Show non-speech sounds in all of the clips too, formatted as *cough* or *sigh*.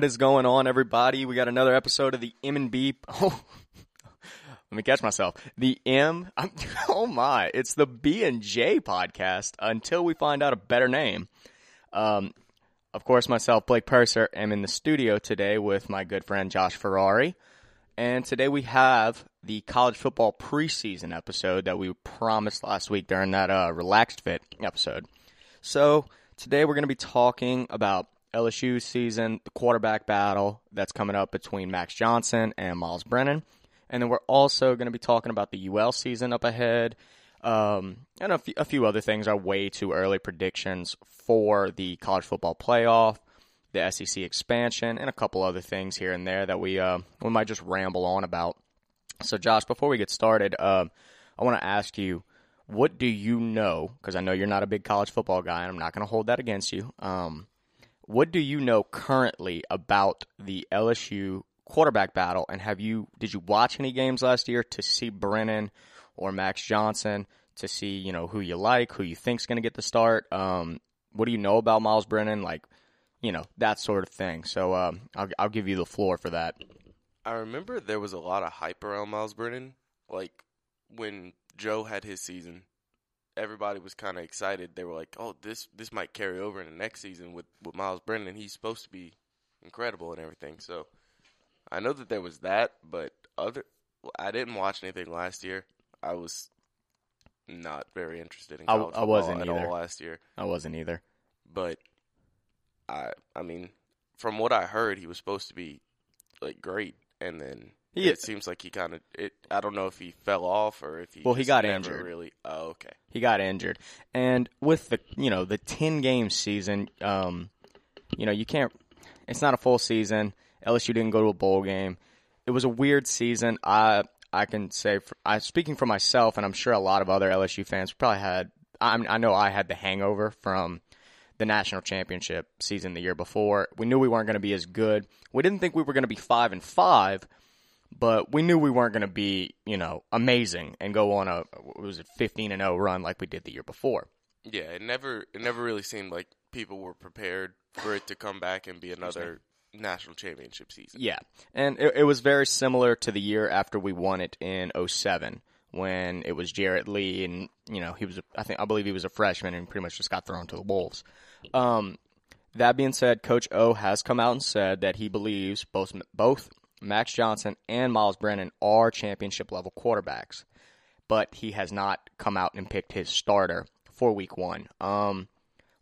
What is going on, everybody? We got another episode of the M and B. *laughs* Oh, let me catch myself. The M. I'm, *laughs* oh my! It's the B and J podcast. Until we find out a better name. Um, of course, myself, Blake Purser, am in the studio today with my good friend Josh Ferrari, and today we have the college football preseason episode that we promised last week during that uh, relaxed fit episode. So today we're going to be talking about LSU season, the quarterback battle that's coming up between Max Johnson and Miles Brennan. And then we're also going to be talking about the UL season up ahead. Um, and a few, a few other things are way too early predictions for the college football playoff, the SEC expansion, and a couple other things here and there that we uh, we might just ramble on about. So, Josh, before we get started, uh, I want to ask you, what do you know? Because I know you're not a big college football guy, and I'm not going to hold that against you. Um, what do you know currently about the LSU quarterback battle? And have you did you watch any games last year to see Brennan or Max Johnson to see you know who you like, who you think's going to get the start? Um, what do you know about Miles Brennan? Like, you know that sort of thing. So um, I'll I'll give you the floor for that. I remember there was a lot of hype around Miles Brennan. Like when Joe had his season, everybody was kind of excited. They were like, "Oh, this this might carry over in the next season with with Miles Brennan. He's supposed to be incredible and everything." So I know that there was that, but other I didn't watch anything last year. I was not very interested in I- I wasn't at either. all last year. I wasn't either. But I I mean, from what I heard, he was supposed to be like great, and then He- it seems like he kind of it. I don't know if he fell off or if he Well, he got injured. Really? Oh, okay. he got injured. And with the you know the ten game season, um, you know you can't. It's not a full season. LSU didn't go to a bowl game. It was a weird season. I I can say for, I speaking for myself, and I'm sure a lot of other LSU fans probably had. I, I know I had the hangover from the national championship season the year before. We knew we weren't going to be as good. We didn't think we were going to be five and five, but we knew we weren't going to be, you know, amazing and go on a what was it 15 and 0 run like we did the year before. Yeah, it never it never really seemed like people were prepared for it to come back and be another national championship season. Yeah. And it, it was very similar to the year after we won it in 07 when it was Jarrett Lee and, you know, he was a- I think I believe he was a freshman and pretty much just got thrown to the wolves. Um that being said, Coach O has come out and said that he believes both both Max Johnson and Miles Brennan are championship level quarterbacks, but he has not come out and picked his starter for Week One. Um,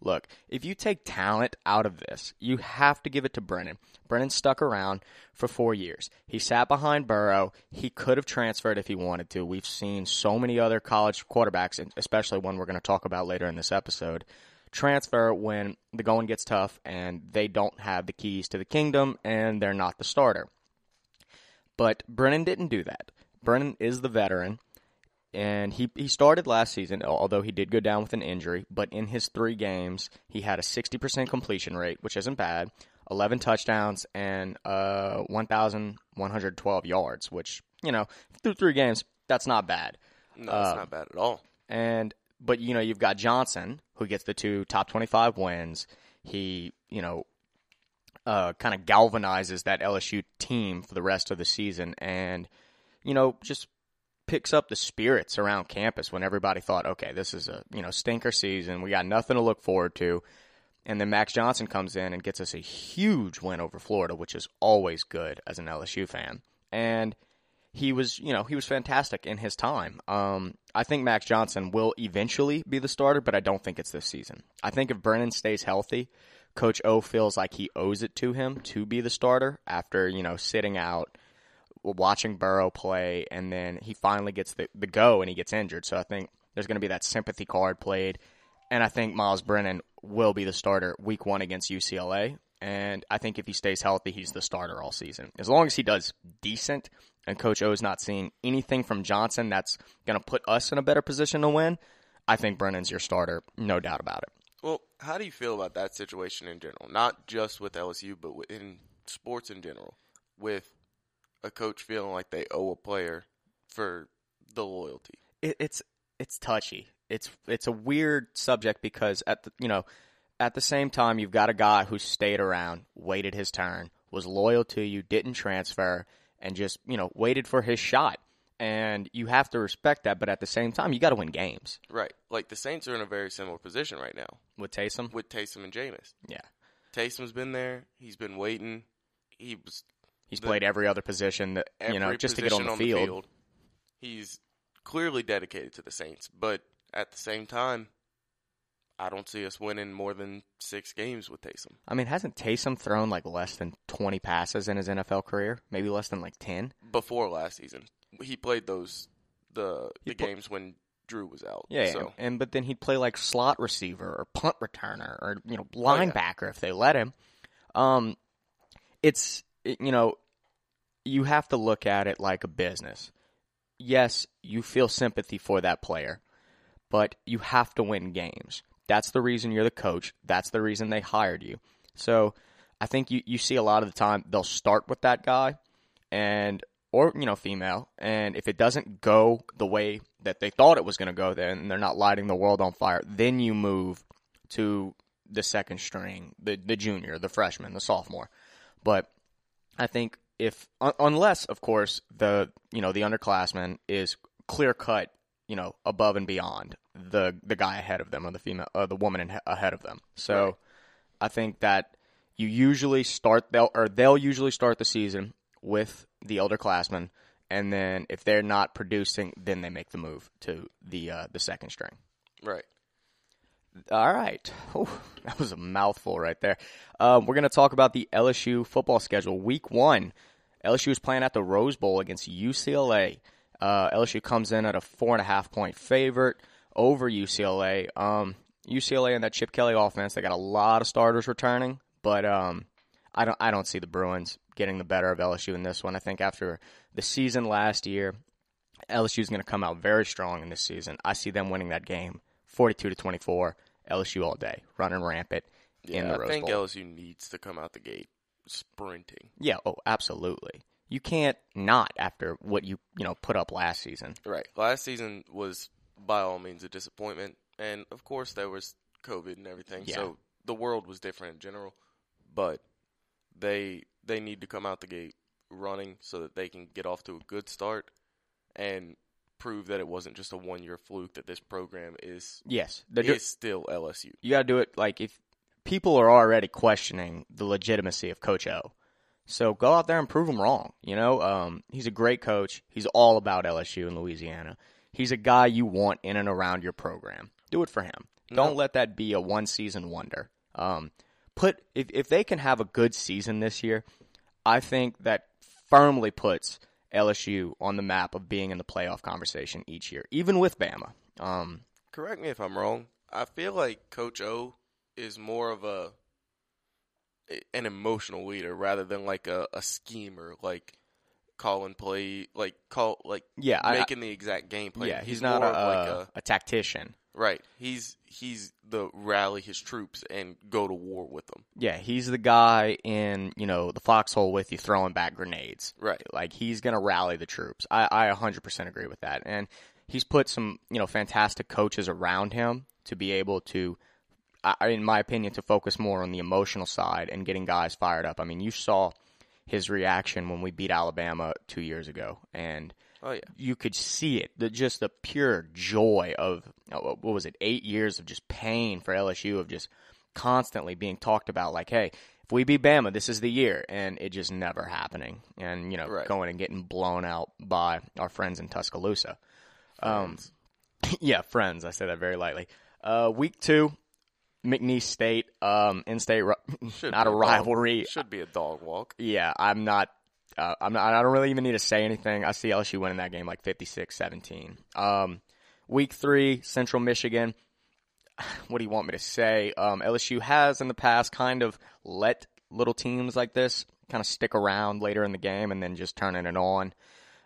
look, if you take talent out of this, you have to give it to Brennan. Brennan stuck around for four years. He sat behind Burrow. He could have transferred if he wanted to. We've seen so many other college quarterbacks, especially one we're going to talk about later in this episode, transfer when the going gets tough and they don't have the keys to the kingdom and they're not the starter. But Brennan didn't do that. Brennan is the veteran, and he, he started last season, although he did go down with an injury. But in his three games, he had a 60% completion rate, which isn't bad, 11 touchdowns, and uh, 1,112 yards, which, you know, through three games, that's not bad. No, it's Uh, not bad at all. And but you know you've got Johnson who gets the two top twenty five wins. He you know uh, kind of galvanizes that LSU team for the rest of the season, and you know just picks up the spirits around campus when everybody thought, okay, this is a you know stinker season. We got nothing to look forward to. And then Max Johnson comes in and gets us a huge win over Florida, which is always good as an LSU fan. And he was, you know, he was fantastic in his time. Um, I think Max Johnson will eventually be the starter, but I don't think it's this season. I think if Brennan stays healthy, Coach O feels like he owes it to him to be the starter after, you know, sitting out, watching Burrow play, and then he finally gets the, the go and he gets injured. So I think there's going to be that sympathy card played. And I think Miles Brennan will be the starter week one against UCLA. And I think if he stays healthy, he's the starter all season. As long as he does decent and Coach O is not seeing anything from Johnson that's going to put us in a better position to win, I think Brennan's your starter, no doubt about it. How do you feel about that situation in general? Not just with LSU, but in sports in general, with a coach feeling like they owe a player for the loyalty. it, it's it's touchy. It's it's a weird subject because at the you know at the same time you've got a guy who stayed around, waited his turn, was loyal to you, didn't transfer, and just you know waited for his shot. And you have to respect that, but at the same time, you got to win games Right. Like the Saints are in a very similar position right now with Taysom. with Taysom and Jameis. Yeah, Taysom's been there. He's been waiting. He was he's The- played every other position that you know just to get on position the field. He's clearly dedicated to the Saints, but at the same time, I don't see us winning more than six games with Taysom. I mean, hasn't Taysom thrown like less than twenty passes in his NFL career? Maybe less than like ten. Before last season, he played those the He the pl- games when Drew was out. Yeah, So and but then he'd play like slot receiver or punt returner or you know Oh, yeah. linebacker if they let him. Um, it's it- you know you have to look at it like a business. Yes, you feel sympathy for that player, but you have to win games. That's the reason you're the coach. That's the reason they hired you. So I think you, you see a lot of the time they'll start with that guy and or you know female and if it doesn't go the way that they thought it was going to go then they're not lighting the world on fire then you move to the second string the the junior the freshman the sophomore but i think if un- unless of course the you know the underclassman is clear cut you know above and beyond the the guy ahead of them or the female or the woman in, ahead of them so Right. i think that you usually start they'll or they'll usually start the season with the elder classmen, and then if they're not producing, then they make the move to the uh, the second string. right. All right, that was a mouthful right there. Um, we're going to talk about the LSU football schedule. Week one, LSU is playing at the Rose Bowl against UCLA. Uh, LSU comes in at a four and a half point favorite over UCLA. Um, UCLA and that Chip Kelly offense, they got a lot of starters returning, but um, I don't I don't see the Bruins getting the better of LSU in this one. I think after the season last year, LSU is going to come out very strong in this season. I see them winning that game, forty-two to twenty-four. LSU all day, running rampant in Yeah, the Rose I think Bowl. LSU needs to come out the gate sprinting. yeah, oh, absolutely. You can't not after what you you know put up last season. Right. Last season was by all means a disappointment, and of course there was COVID and everything, Yeah. so the world was different in general. But they they need to come out the gate running so that they can get off to a good start and prove that it wasn't just a one year fluke that this program is Yes, do- is still LSU. you got to do it like if people are already questioning the legitimacy of Coach O. So go out there and prove them wrong. You know, um, he's a great coach. He's all about LSU in Louisiana. He's a guy you want in and around your program. Do it for him. Don't let that be a one season wonder. Um, put if if they can have a good season this year, I think that firmly puts LSU on the map of being in the playoff conversation each year, even with Bama. Um, Correct me if I'm wrong. I feel like Coach O is more of a an emotional leader rather than like a, a schemer, like calling play, like call like yeah, I, making the exact game plan. yeah, he's, not a, like a, a tactician. Right. He's he's the rally his troops and go to war with them. Yeah, he's the guy in you know the foxhole with you throwing back grenades. Right. Like he's gonna rally the troops. I I 100% agree with that, and he's put some you know fantastic coaches around him to be able to, in my opinion, to focus more on the emotional side and getting guys fired up. I mean, you saw his reaction when we beat Alabama two years ago, and Oh yeah. you could see it. The just the pure joy of uh, what was it eight years of just pain for LSU of just constantly being talked about like hey if we beat Bama this is the year. And it just never happening. And you know Right. going and getting blown out by our friends in Tuscaloosa. Um *laughs* yeah friends. I say that very lightly. Uh week two McNeese State. Um in state *laughs* Should not a dog- rivalry. Should be a dog walk. yeah, I'm not. Uh, I'm not. I don't really even need to say anything. I see LSU winning that game like 56-17. Um, week three, Central Michigan. *sighs* What do you want me to say? Um, LSU has in the past kind of let little teams like this kind of stick around later in the game and then just turning it on.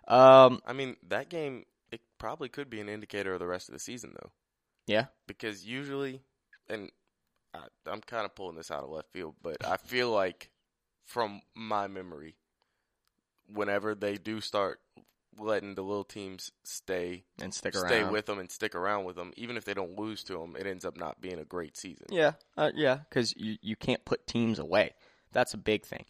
Um, I mean, that game it probably could be an indicator of the rest of the season though. yeah, because usually, and I, I'm kind of pulling this out of left field, but I feel like from my memory, whenever they do start letting the little teams stay and stick stay with them and stick around with them, even if they don't lose to them, it ends up not being a great season. Yeah, uh, yeah, because you you can't put teams away. That's a big thing.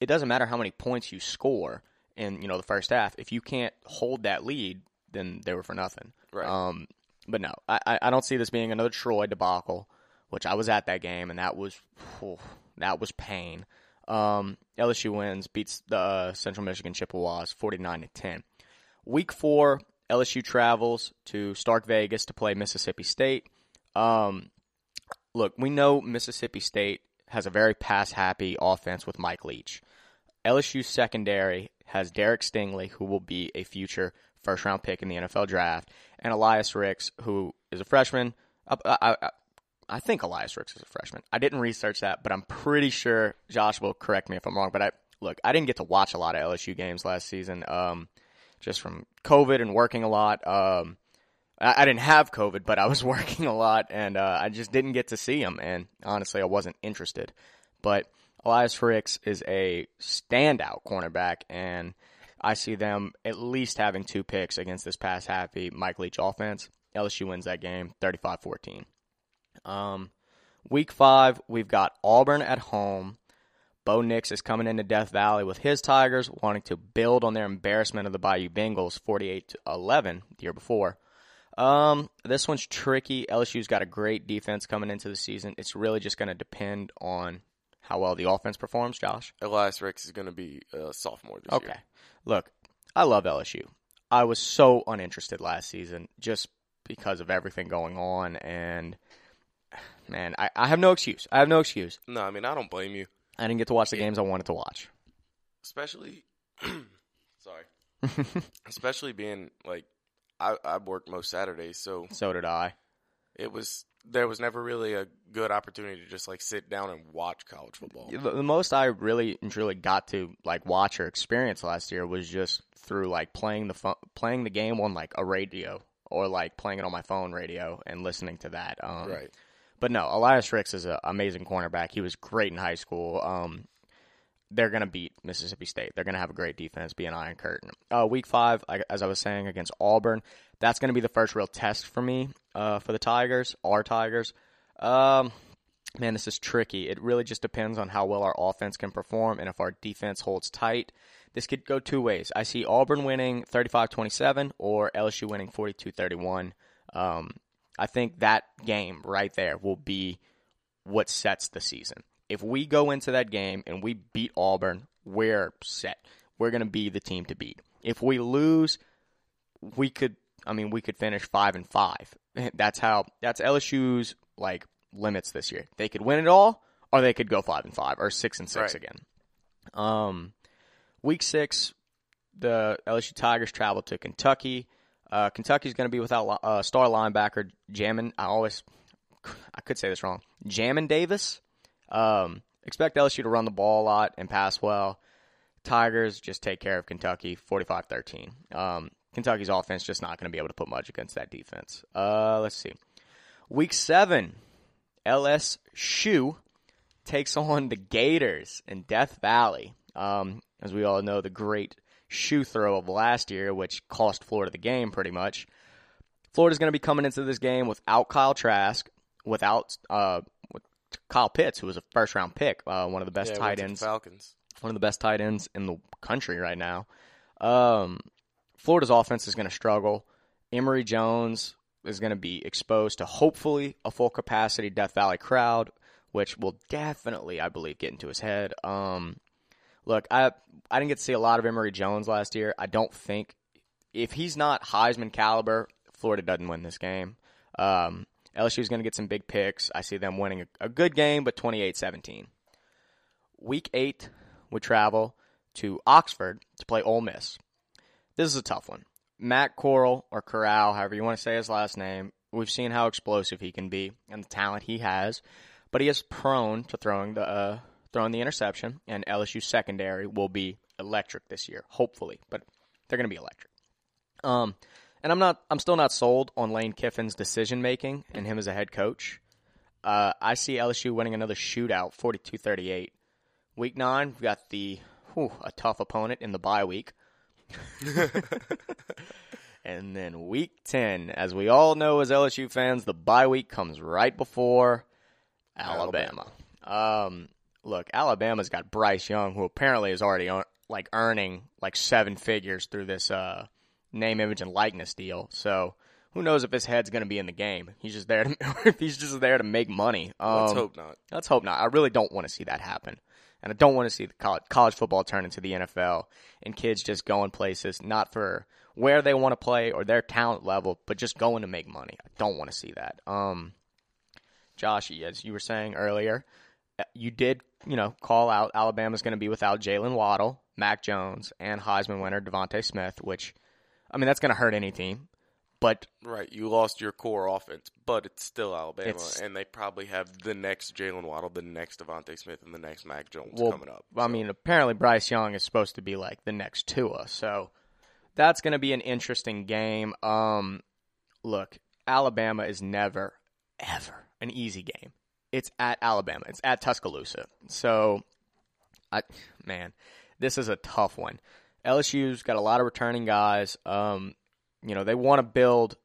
it doesn't matter how many points you score in you know the first half. If you can't hold that lead, then they were for nothing. Right. Um, but no, I, I- I don't see this being another Troy debacle, which I was at that game and that was whew, that was pain. Um, LSU wins, beats the uh, Central Michigan Chippewas forty nine to ten. Week four, LSU travels to Stark Vegas to play Mississippi State. Um, look, we know Mississippi State has a very pass happy offense with Mike Leach. LSU secondary has Derek Stingley, who will be a future first round pick in the NFL draft, and Elias Ricks, who is a freshman. I, I, I, think Elias Ricks is a freshman. I didn't research that, but I'm pretty sure Josh will correct me if I'm wrong. But I look, I didn't get to watch a lot of LSU games last season, um, just from COVID and working a lot. Um, I, I didn't have COVID, but I was *laughs* working a lot, and uh, I just didn't get to see him. And honestly, I wasn't interested. But Elias Ricks is a standout cornerback, and I see them at least having two picks against this pass happy Mike Leach offense. LSU wins that game 35 14. Um, week five, we've got Auburn at home. Bo Nix is coming into Death Valley with his Tigers, wanting to build on their embarrassment of the Bayou Bengals 48 to 11 the year before. Um, this one's tricky. LSU's got a great defense coming into the season. It's really just going to depend on how well the offense performs, Josh. Elias Ricks is going to be a sophomore this Okay. year. Look, I love LSU. I was so uninterested last season just because of everything going on. And, man, I, I have no excuse. I have no excuse. No, I mean I don't blame you, I didn't get to watch the games I wanted to watch. especially. *clears throat* sorry. *laughs* especially being like, I I work most Saturdays, so So did I. it was there was never really a good opportunity to just like sit down and watch college football. The, the most I really and truly got to like watch or experience last year was just through like playing the phone, playing the game on like a radio or like playing it on my phone radio and listening to that. Um, Right. But no, Elias Ricks is an amazing cornerback. He was great in high school. Um, they're going to beat Mississippi State. They're going to have a great defense, be an iron curtain. Uh, week five, I- as I was saying, against Auburn, that's going to be the first real test for me uh, for the Tigers, our Tigers. Um, man, this is tricky. It really just depends on how well our offense can perform and if our defense holds tight. This could go two ways. I see Auburn winning 35 27 or LSU winning 42 31. Um, I think that game right there will be what sets the season. If we go into that game and we beat Auburn, we're set. We're going to be the team to beat. If we lose, we could I mean we could finish 5 and 5. *laughs* That's how that's LSU's like limits this year. They could win it all or they could go 5 and 5 or 6 and 6 Right. again. Um week 6 the LSU Tigers travel to Kentucky. Uh, Kentucky's going to be without uh, star linebacker Jamin. I always, I could say this wrong. Jamin Davis. Um, expect LSU to run the ball a lot and pass well. Tigers just take care of Kentucky 45-13. Um, Kentucky's offense just not going to be able to put much against that defense. Uh, let's see. Week seven, LSU takes on the Gators in Death Valley. Um, as we all know, the great shoe throw of last year, which cost Florida the game pretty much. Florida's going to be coming into this game without Kyle Trask, without uh, with Kyle Pitts, who was a first round pick, uh, one of the best Yeah, tight went to the ends Falcons. one of the best tight ends in the country right now. Um, Florida's offense is going to struggle. Emory Jones is going to be exposed to hopefully a full capacity Death Valley crowd, which will definitely, I believe, get into his head. Um, look, I I didn't get to see a lot of Emory Jones last year. I don't think if he's not Heisman caliber, Florida doesn't win this game. Um, LSU is going to get some big picks. I see them winning a, a good game, but 28-17. Week eight, we travel to Oxford to play Ole Miss. This is a tough one. Matt Coral or Corral, however you want to say his last name, we've seen how explosive he can be and the talent he has, but he is prone to throwing the uh, throwing the interception. And LSU secondary will be electric this year, hopefully, but they're going to be electric. Um, and I'm not, I'm still not sold on Lane Kiffin's decision making and him as a head coach. Uh, I see LSU winning another shootout, 42-38. Week nine, we've got the whew, a tough opponent in the bye week. *laughs* and then week 10, as we all know as LSU fans, the bye week comes right before Alabama. Um, look, Alabama's got Bryce Young, who apparently is already like earning like seven figures through this uh, name, image, and likeness deal. So who knows if his head's going to be in the game? He's just there. To, *laughs* if he's just there to make money. Um, Let's hope not. Let's hope not. I really don't want to see that happen. And I don't want to see the college, college football turn into the NFL and kids just going places not for where they want to play or their talent level, but just going to make money. I don't want to see that. Um, Josh, as you were saying earlier, you did, you know, call out Alabama's going to be without Jaylen Waddle, Mac Jones, and Heisman winner DeVonta Smith, which, I mean, that's going to hurt any team. But Right, you lost your core offense, but it's still Alabama, It's- and they probably have the next Jaylen Waddle, the next DeVonta Smith, and the next Mac Jones well, coming up. I mean, apparently Bryce Young is supposed to be like the next Tua, so that's going to be an interesting game. Um, look, Alabama is never, ever an easy game. It's at Alabama. It's at Tuscaloosa. So, I man, this is a tough one. LSU's got a lot of returning guys. Um, you know, they want to build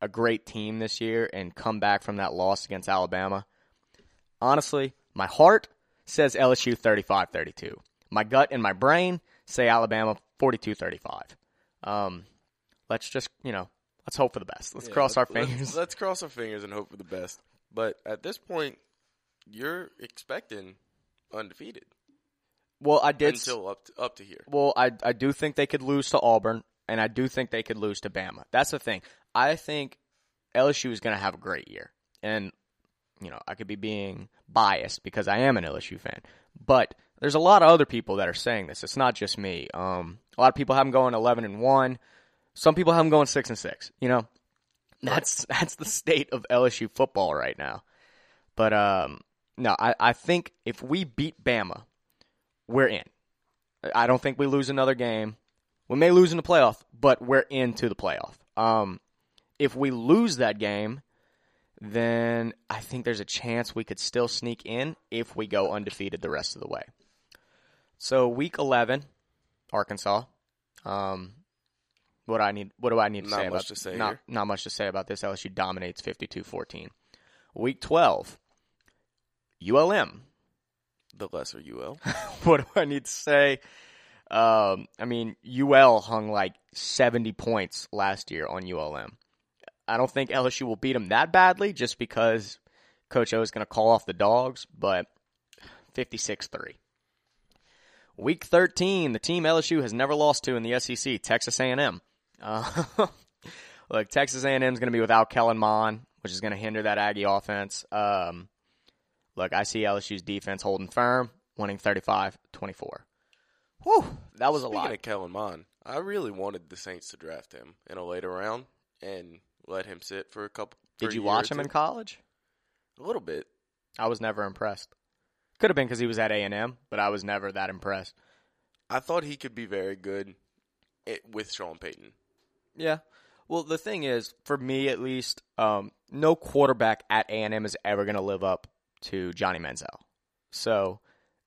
a great team this year and come back from that loss against Alabama. Honestly, my heart says LSU 35-32. My gut and my brain say Alabama 42-35. Um, let's just, you know, let's hope for the best. Let's Yeah, cross our let's- fingers. Let's, cross our fingers and hope for the best. But at this point, you're expecting undefeated well, I did until up to, up to here. Well, I I do think they could lose to Auburn, and I do think they could lose to Bama. That's the thing. I think LSU is going to have a great year, and you know I could be being biased because I am an LSU fan, but there's a lot of other people that are saying this. It's not just me. Um, a lot of people have them going eleven and one. Some people have them going six and six. You know, that's *laughs* that's the state of LSU football right now. But um, no, I, I think if we beat Bama, we're in. I don't think we lose another game. We may lose in the playoff, but we're into the playoff. Um, if we lose that game, then I think there's a chance we could still sneak in if we go undefeated the rest of the way. So week 11, Arkansas. Um, what I need, what do I need to Not say much about to say not, here. not much to say about this. LSU dominates 52-14. Week 12, ULM. The lesser UL. *laughs* what do I need to say? Um, I mean, UL hung like 70 points last year on ULM. I don't think LSU will beat them that badly just because Coach O is going to call off the dogs, but 56 3. Week 13, the team LSU has never lost to in the SEC, Texas A&M. Uh, *laughs* look, Texas A&M is going to be without Kellen Mond, which is going to hinder that Aggie offense. Um, look, I see LSU's defense holding firm, winning 35-24. Whew, that was a Speaking lot. of Kellen Mond, I really wanted the Saints to draft him in a later round and let him sit for a couple. Did you watch him in college? A little bit. I was never impressed. Could have been because he was at A&M, but I was never that impressed. I thought he could be very good it, with Sean Payton. Yeah. Well, the thing is, for me at least, um, no quarterback at A&M is ever going to live up to Johnny Manziel. So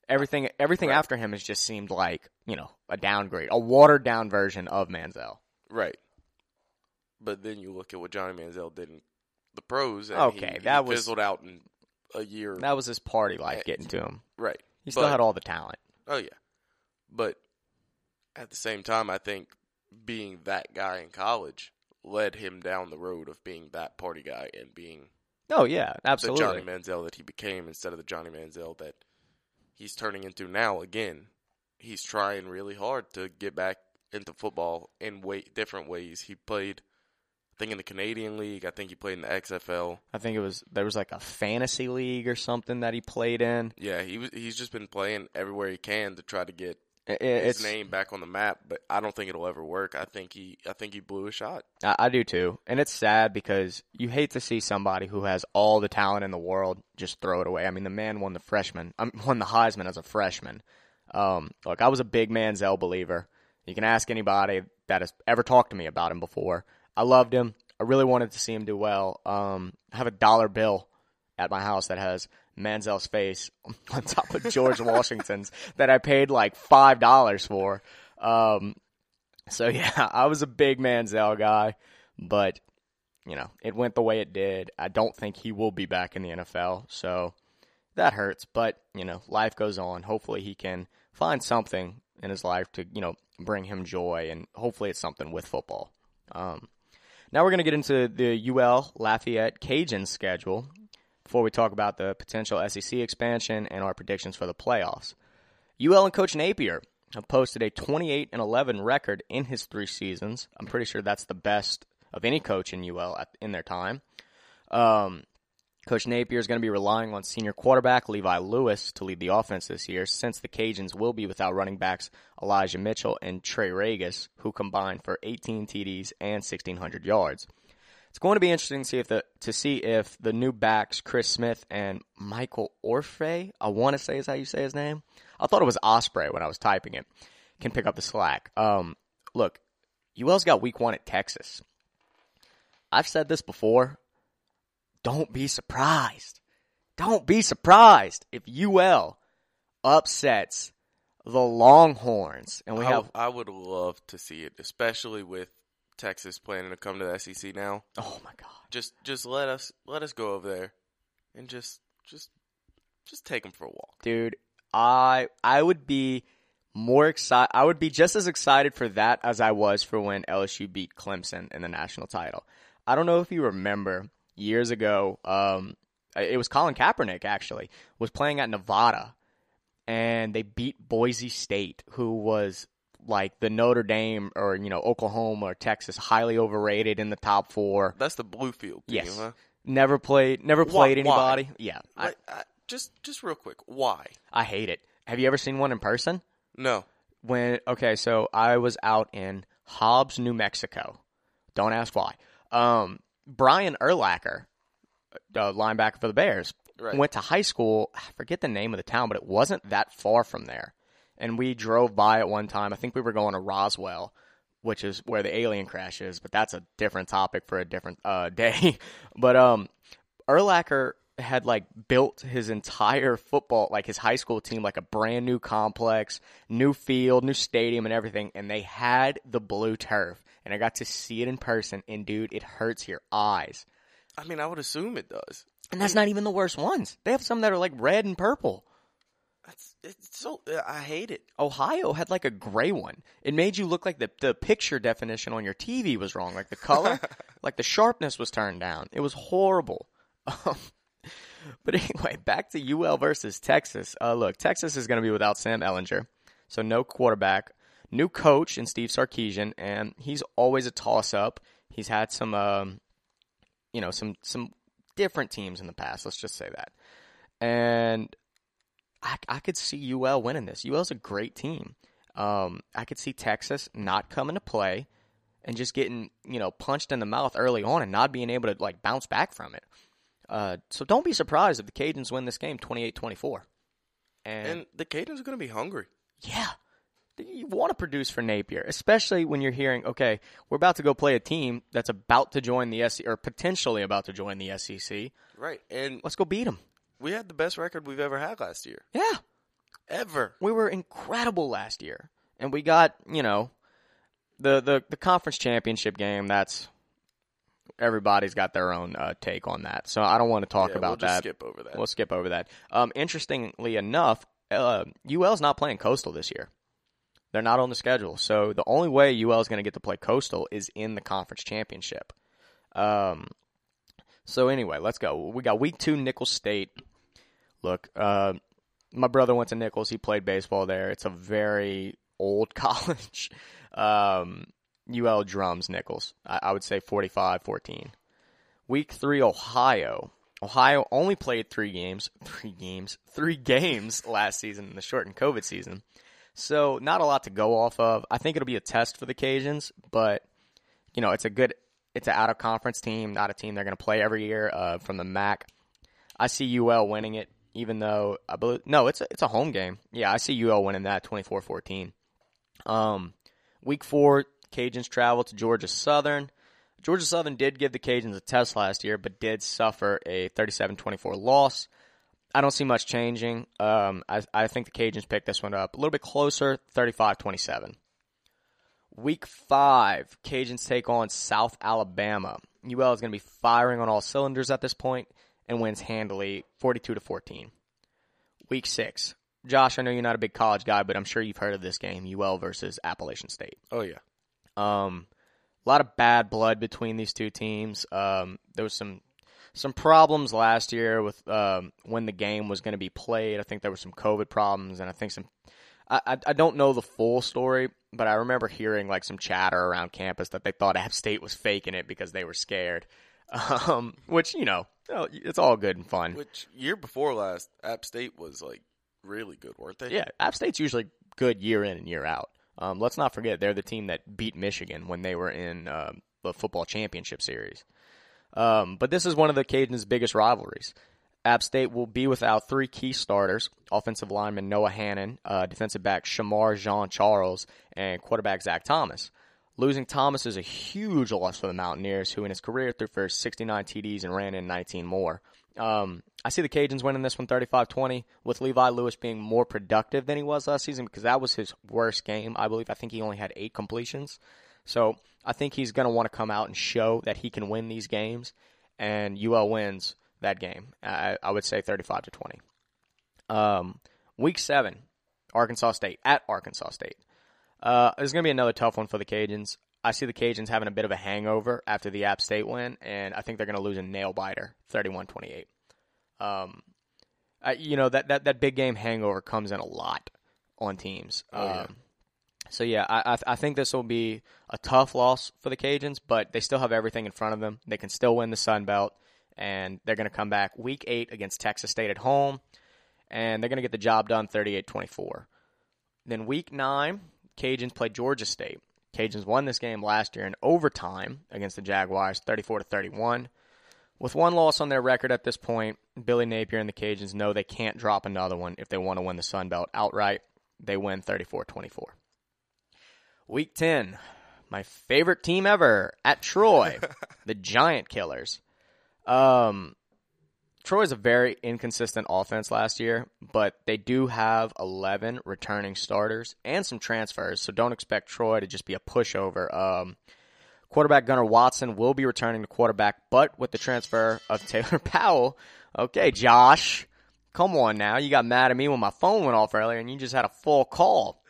everything everything Right. after him has just seemed like you know a downgrade, a watered down version of Manziel. Right. But then you look at what Johnny Manziel did in the pros, and Okay, he, that he was- fizzled out in a year. That was his party life getting to him. right. He still But- had all the talent. Oh yeah, but at the same time, I think being that guy in college led him down the road of being that party guy and being Oh yeah, the absolutely. Johnny Manziel that he became instead of the Johnny Manziel that he's turning into now. Again, he's trying really hard to get back into football in way different ways. He played, I think, in the Canadian League. I think he played in the XFL. I think it was there was like a fantasy league or something that he played in. Yeah, he was. He's just been playing everywhere he can to try to get his name back on the map. But I don't think it'll ever work. I think he. I think he blew a shot. I, I do too, and it's sad because you hate to see somebody who has all the talent in the world just throw it away. I mean, the man won the freshman, um, *laughs* won the Heisman as a freshman. Um, look, I was a big Manziel believer. You can ask anybody that has ever talked to me about him before. I loved him. I really wanted to see him do well. Um, I have a dollar bill at my house that has Manziel's face *laughs* on top of George Washington's that I paid like five dollars for. Um, so *laughs* yeah, I was a big Manziel guy, but you know, it went the way it did. I don't think he will be back in the NFL. So that hurts. But you know, life goes on. Hopefully, he can find something in his life to you know bring him joy, and hopefully, it's something with football. Um, now we're going to get into the UL Lafayette Cajun schedule before we talk about the potential SEC expansion and our predictions for the playoffs. UL and Coach Napier have posted a 28 and 11 record in his three seasons. I'm pretty sure that's the best of any coach in UL at, in their time. Um, Coach Napier is going to be relying on senior quarterback Levi Lewis to lead the offense this year, since the Cajuns will be without running backs Elijah Mitchell and Trey Ragas, who combined for 18 TDs and 1,600 yards. It's going to be interesting to see if the to see if the new backs Chris Smith and Michael Orfe, I want to say is how you say his name. I thought it was Osprey when I was typing it. Can pick up the slack. Um, look, UL's got Week One at Texas. I've said this before don't be surprised. Don't be surprised if UL upsets the Longhorns. And we I, have, I would love to see it, especially with Texas planning to come to the SEC now. oh my God. Just just let us let us go over there and just just just take them for a walk. Dude, I, I would be more excited. I would be just as excited for that as I was for when LSU beat Clemson in the national title. I don't know if you remember years ago, um, it was Colin Kaepernick actually was playing at Nevada, and they beat Boise State, who was like the Notre Dame or you know Oklahoma or Texas, highly overrated in the top four. That's the Bluefield team, Yes, huh? never played, never played why? anybody. Yeah, I, uh, just just real quick, why? I hate it. Have you ever seen one in person? No. when okay, so I was out in Hobbs, New Mexico. Don't ask why. Um, Brian Urlacher, uh, linebacker for the Bears, Right. went to high school. I forget the name of the town, but it wasn't that far from there. And we drove by at one time. I think we were going to Roswell, which is where the alien crash is, but that's a different topic for a different uh, *laughs* day. but um, Urlacher had like built his entire football, like his high school team, like a brand new complex, new field, new stadium, and everything. And they had the blue turf, and I got to see it in person. And dude, it hurts your eyes. I mean, I would assume it does. And that's not even the worst ones. They have some that are like red and purple. That's it's so I hate it. Ohio had like a gray one. It made you look like the the picture definition on your TV was wrong, like the color, *laughs* like the sharpness was turned down. It was horrible. Um, *laughs* but anyway, back to UL versus Texas. Uh, look, Texas is going to be without Sam Ehlinger, so no quarterback, new coach in Steve Sarkisian, and he's always a toss up. He's had some, um, you know, some some different teams in the past. Let's just say that, and I, I could see UL winning this. UL's a great team. Um, I could see Texas not coming to play and just getting you know punched in the mouth early on and not being able to like bounce back from it. Uh, so don't be surprised if the Cajuns win this game 28-24. And, And the Cajuns are going to be hungry. yeah, you want to produce for Napier, especially when you're hearing, okay, we're about to go play a team that's about to join the SEC or potentially about to join the SEC. Right. And Let's go beat them. We had the best record we've ever had last year. Yeah, Ever. we were incredible last year, and we got you know the the the conference championship game. That's everybody's got their own uh, take on that, so I don't want to talk Yeah, about we'll just that. skip over that. We'll skip over that. Um, interestingly enough, uh, UL's not playing Coastal this year. They're not on the schedule, so the only way UL is going to get to play Coastal is in the conference championship. Um, so anyway, let's go. We got week two, Nicholls State. Look, uh, my brother went to Nicholls. He played baseball there. It's a very old *laughs* college. Um, UL drums Nicholls. I, I would say 45-14. Week three, Ohio. Ohio only played three games, *laughs* three games, three games last season in the shortened COVID season. So not a lot to go off of. I think it'll be a test for the Cajuns, but you know it's a good, it's an out of conference team, not a team they're going to play every year uh, from the MAC. I see UL winning it, even though I believe no, it's a, it's a home game. Yeah, I see UL winning that 24-14. Um, week four, Cajuns travel to Georgia Southern. Georgia Southern did give the Cajuns a test last year, but did suffer a 37-24 loss. I don't see much changing. Um, I, I think the Cajuns picked this one up a little bit closer, 35-27. Week five, Cajuns take on South Alabama. UL is going to be firing on all cylinders at this point and wins handily, 42 to 14. Week six. Josh, I know you're not a big college guy, but I'm sure you've heard of this game, UL versus Appalachian State. Oh yeah. Um, a lot of bad blood between these two teams. Um, there was some some problems last year with um, when the game was going to be played. I think there were some COVID problems, and I think some. I, I I don't know the full story, but I remember hearing like some chatter around campus that they thought *laughs* App State was faking it because they were scared. *laughs* Um, which you know, it's all good and fun. Which year before last, App State was like really good, weren't they? Yeah, App State's usually good year in and year out. Um, let's not forget they're the team that beat Michigan when they were in uh, the football championship series. Um, but this is one of the Cajuns' biggest rivalries. App State will be without three key starters: offensive lineman Noah Hannon, uh, defensive back Shemar Jean Charles, and quarterback Zach Thomas. Losing Thomas is a huge loss for the Mountaineers, who in his career threw for 69 TDs and ran in 19 more. Um, I see the Cajuns winning this one 35-20, with Levi Lewis being more productive than he was last season because that was his worst game. I believe. I think he only had eight completions. So I think he's going to want to come out and show that he can win these games, and UL wins that game. I, I would say 35 to 20. Um, week seven, Arkansas State at Arkansas State. Uh, there's going to be another tough one for the Cajuns. I see the Cajuns having a bit of a hangover after the App State win, and I think they're going to lose a nail biter, 31-28. Um, I, you know that, that that big game hangover comes in a lot on teams. Oh, yeah. Um, so yeah, I I, I think this will be a tough loss for the Cajuns, but they still have everything in front of them. They can still win the Sun Belt, and they're going to come back week eight against Texas State at home, and they're going to get the job done 38-24. Then week nine, Cajuns play Georgia State. Cajuns won this game last year in overtime against the Jaguars, 34 to 31. With one loss on their record at this point, Billy Napier and the Cajuns know they can't drop another one if they want to win the Sun Belt outright. They win 34-24. Week 10, my favorite team ever at Troy, *laughs* the Giant Killers. Um, Troy's a very inconsistent offense last year, but they do have 11 returning starters and some transfers, so don't expect Troy to just be a pushover. Um, quarterback Gunnar Watson will be returning to quarterback, but with the transfer of *laughs* Taylor Powell, okay, Josh, come on now. You got mad at me when my phone went off earlier and you just had a full call.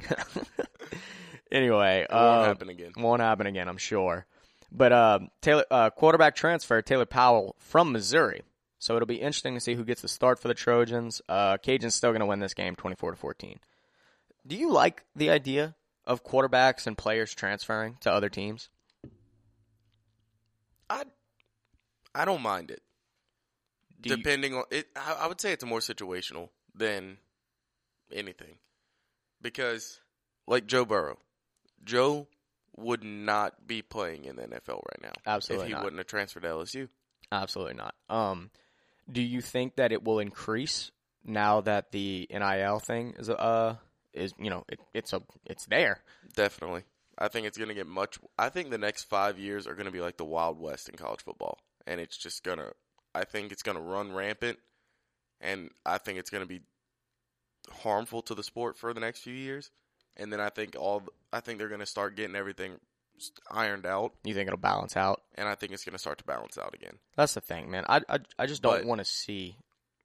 *laughs* *laughs* anyway, It won't uh, happen again. won't happen again, I'm sure. But uh, Taylor uh, quarterback transfer Taylor Powell from Missouri. So it'll be interesting to see who gets the start for the Trojans. Uh, Cajuns still going to win this game, 24 to 14. Do you like the idea of quarterbacks and players transferring to other teams? I I don't mind it. Do you- Depending on it, I, I would say it's more situational than anything, because like Joe Burrow, Joe would not be playing in the NFL right now Absolutely if he not. wouldn't have transferred to LSU. Absolutely not. Um, do you think that it will increase now that the NIL thing is uh is you know it, it's a it's there? Definitely, I think it's going to get much. I think the next five years are going to be like the Wild West in college football, and it's just gonna. I think it's going to run rampant, and I think it's going to be harmful to the sport for the next few years. And then I think all. I think they're going to start getting everything ironed out, You think it'll balance out? and I think it's going to start to balance out again. That's the thing, man. I I, I just don't want to see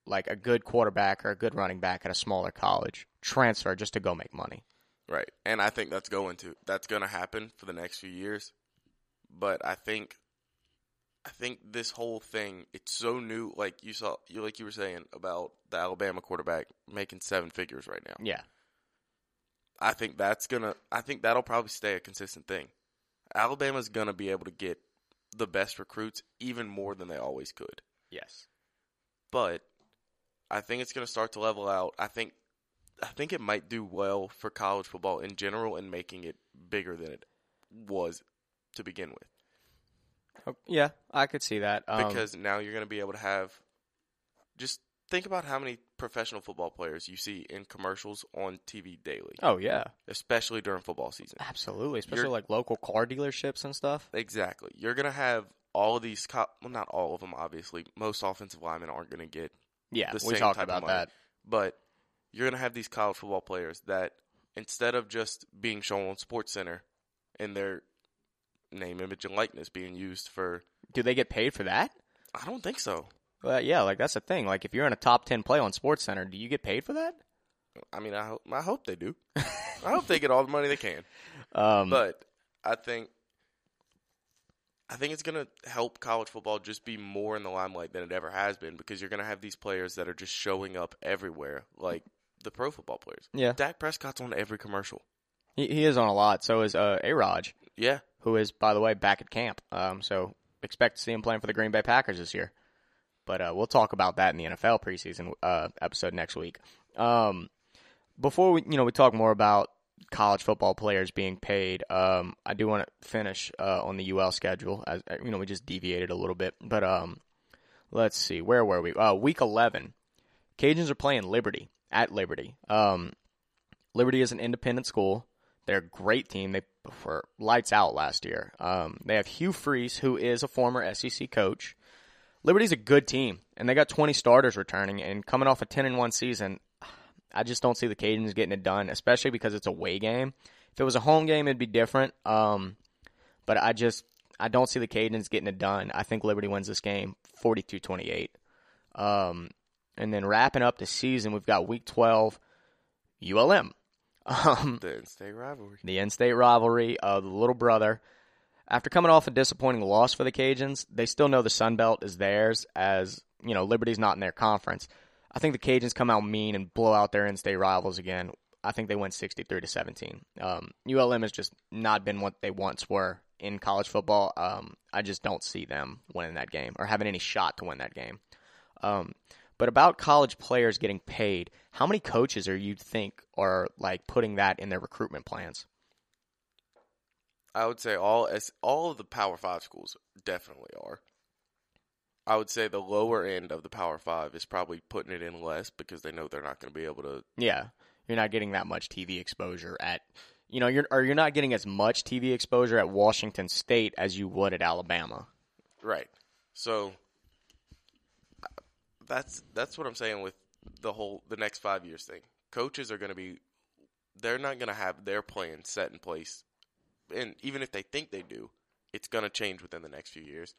like a good quarterback or a good running back at a smaller college transfer just to go make money. Right. And I think that's going to that's going to happen for the next few years. But I think I think this whole thing it's so new like you saw you like you were saying about the Alabama quarterback making seven figures right now. Yeah. I think that's going to I think that'll probably stay a consistent thing. Alabama's going to be able to get the best recruits even more than they always could. Yes. But I think it's going to start to level out. I think I think it might do well for college football in general and making it bigger than it was to begin with. Oh, yeah, I could see that. Um, Because now you're going to be able to have just think about how many professional football players you see in commercials on TV daily, oh yeah, especially during football season. absolutely. Especially You're- like local car dealerships and stuff. Exactly. You're going to have all of these co- well not all of them obviously. Most offensive linemen aren't going to get Yeah, the we same talked type about that. But you're going to have these college football players that instead of just being shown on Sports Center and their name, image, and likeness being used for, Do they get paid for that? I don't think so. Well, yeah, like that's the thing. Like if you're in a top ten play on Sports Center, do you get paid for that? I mean, I hope I hope they do. *laughs* I hope they get all the money they can. *laughs* Um, But I think I think it's gonna help college football just be more in the limelight than it ever has been because you're gonna have these players that are just showing up everywhere, like the pro football players. yeah, Dak Prescott's on every commercial. he, he is on a lot. So is uh, A-Rod, Yeah, who is by the way back at camp. Um, so expect to see him playing for the Green Bay Packers this year. But uh, we'll talk about that in the NFL preseason uh, episode next week. Um, before we, you know, we talk more about college football players being paid. Um, I do want to finish uh, on the UL schedule. As you know, we just deviated a little bit, but um, let's see, where were we? Uh, week eleven, Cajuns are playing Liberty at Liberty. Um, Liberty is an independent school. They're a great team. They were lights out last year. Um, they have Hugh Freeze, who is a former SEC coach. Liberty's a good team, and they got 20 starters returning. And coming off a 10 and one season, I just don't see the Cajuns getting it done, especially because it's a away game. If it was a home game, it'd be different. Um, but I just I don't see the Cajuns getting it done. I think Liberty wins this game 42-28. Um, and then wrapping up the season, we've got Week 12, ULM. *laughs* Um, the in-state rivalry. the in-state rivalry of the little brother. After coming off a disappointing loss for the Cajuns, they still know the Sun Belt is theirs. As you know, Liberty's not in their conference. I think the Cajuns come out mean and blow out their in-state rivals again. I think they win sixty-three to seventeen. Um, ULM has just not been what they once were in college football. Um, I just don't see them winning that game or having any shot to win that game. Um, but about college players getting paid, how many coaches are you think are like putting that in their recruitment plans? I would say all as all of the Power Five schools definitely are. I would say the lower end of the Power Five is probably putting it in less because they know they're not going to be able to. Yeah, you're not getting that much TV exposure at, you know, you're or you're not getting as much TV exposure at Washington State as you would at Alabama. Right. So that's that's what I'm saying with the whole the next five years thing. Coaches are going to be they're not going to have their plan set in place, and even if they think they do, it's going to change within the next few years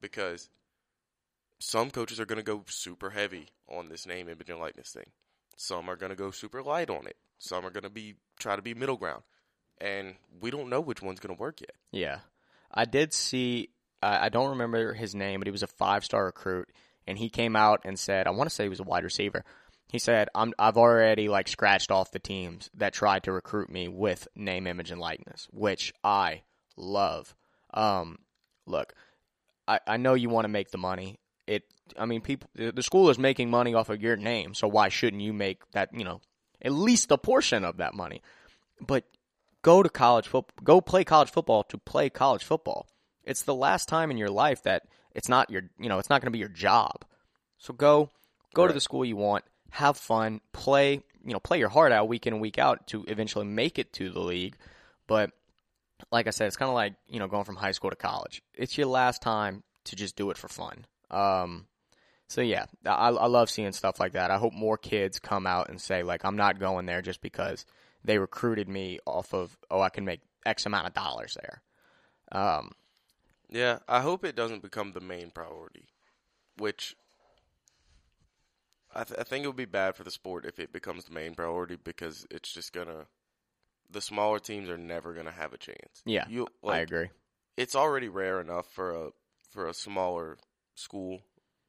because some coaches are going to go super heavy on this name, image, and likeness thing. Some are going to go super light on it. Some are going to be try to be middle ground, and we don't know which one's going to work yet. Yeah, I did see. I I don't remember his name, but he was a five star recruit, and he came out and said, I want to say he was a wide receiver. He said, I'm, I've already like scratched off the teams that tried to recruit me with name, image, and likeness, which I love. Um, look, I, I know you want to make the money. It, I mean, people, the school is making money off of your name, so why shouldn't you make that, you know, at least a portion of that money? But go to college football, go play college football to play college football. It's the last time in your life that it's not your, you know, it's not going to be your job. So go, go to the school you want, have fun, play, you know, play your heart out week in and week out to eventually make it to the league. But like I said, it's kind of like you know going from high school to college. It's your last time to just do it for fun. Um, so yeah, I, I love seeing stuff like that. I hope more kids come out and say like I'm not going there just because they recruited me off of oh I can make X amount of dollars there. Um, Yeah, I hope it doesn't become the main priority, which I, th- I think it would be bad for the sport if it becomes the main priority because it's just gonna. The smaller teams are never gonna have a chance. yeah, you. like, I agree. It's already rare enough for a for a smaller school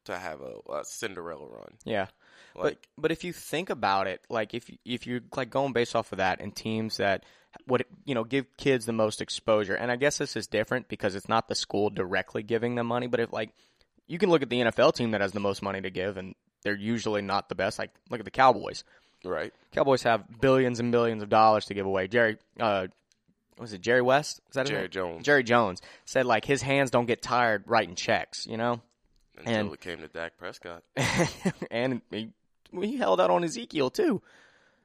to have a, a Cinderella run. Yeah, Like, but but if you think about it, like if if you're like going based off of that and teams that would you know give kids the most exposure, and I guess this is different because it's not the school directly giving them money, but if like you can look at the NFL team that has the most money to give, and they're usually not the best. Like look at the Cowboys. right? Cowboys have billions and billions of dollars to give away. Jerry, uh, was it Jerry West? Is that Jerry name? Jones Jerry Jones said like his hands don't get tired writing checks, you know. until and- it came to Dak Prescott. *laughs* and he, he held out on Ezekiel too.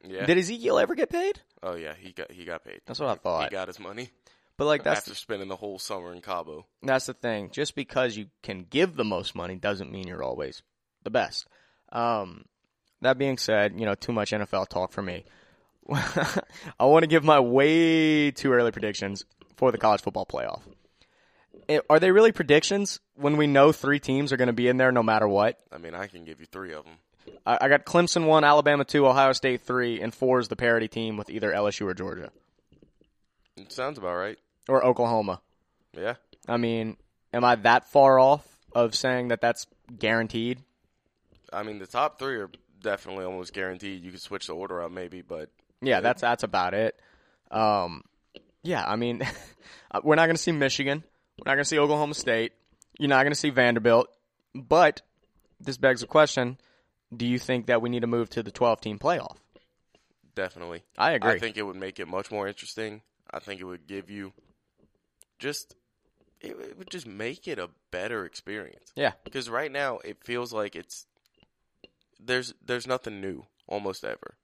Yeah. Did Ezekiel ever get paid? oh yeah, he got he got paid. That's what I thought. He got his money But like that's after spending the whole summer in Cabo. that's the thing. Just because you can give the most money doesn't mean you're always the best. Um, that being said, you know, too much NFL talk for me. *laughs* I want to give my way too early predictions for the college football playoff. eh, are they really predictions when we know three teams are going to be in there no matter what? I mean, I can give you three of them. I, I got Clemson one, Alabama two, Ohio State three, and four is the parity team with either LSU or Georgia It sounds about right. or Oklahoma. Yeah. I mean, am I that far off of saying that that's guaranteed? I mean, the top three are definitely almost guaranteed. You could switch the order up maybe, but Yeah, that's that's about it. Um, yeah, I mean, *laughs* we're not going to see Michigan. We're not going to see Oklahoma State. You're not going to see Vanderbilt. But this begs the question: Do you think that we need to move to the 12 team playoff? definitely. I agree. I think it would make it much more interesting. I think it would give you just it, it would just make it a better experience. yeah, Because right now it feels like it's there's there's nothing new almost ever.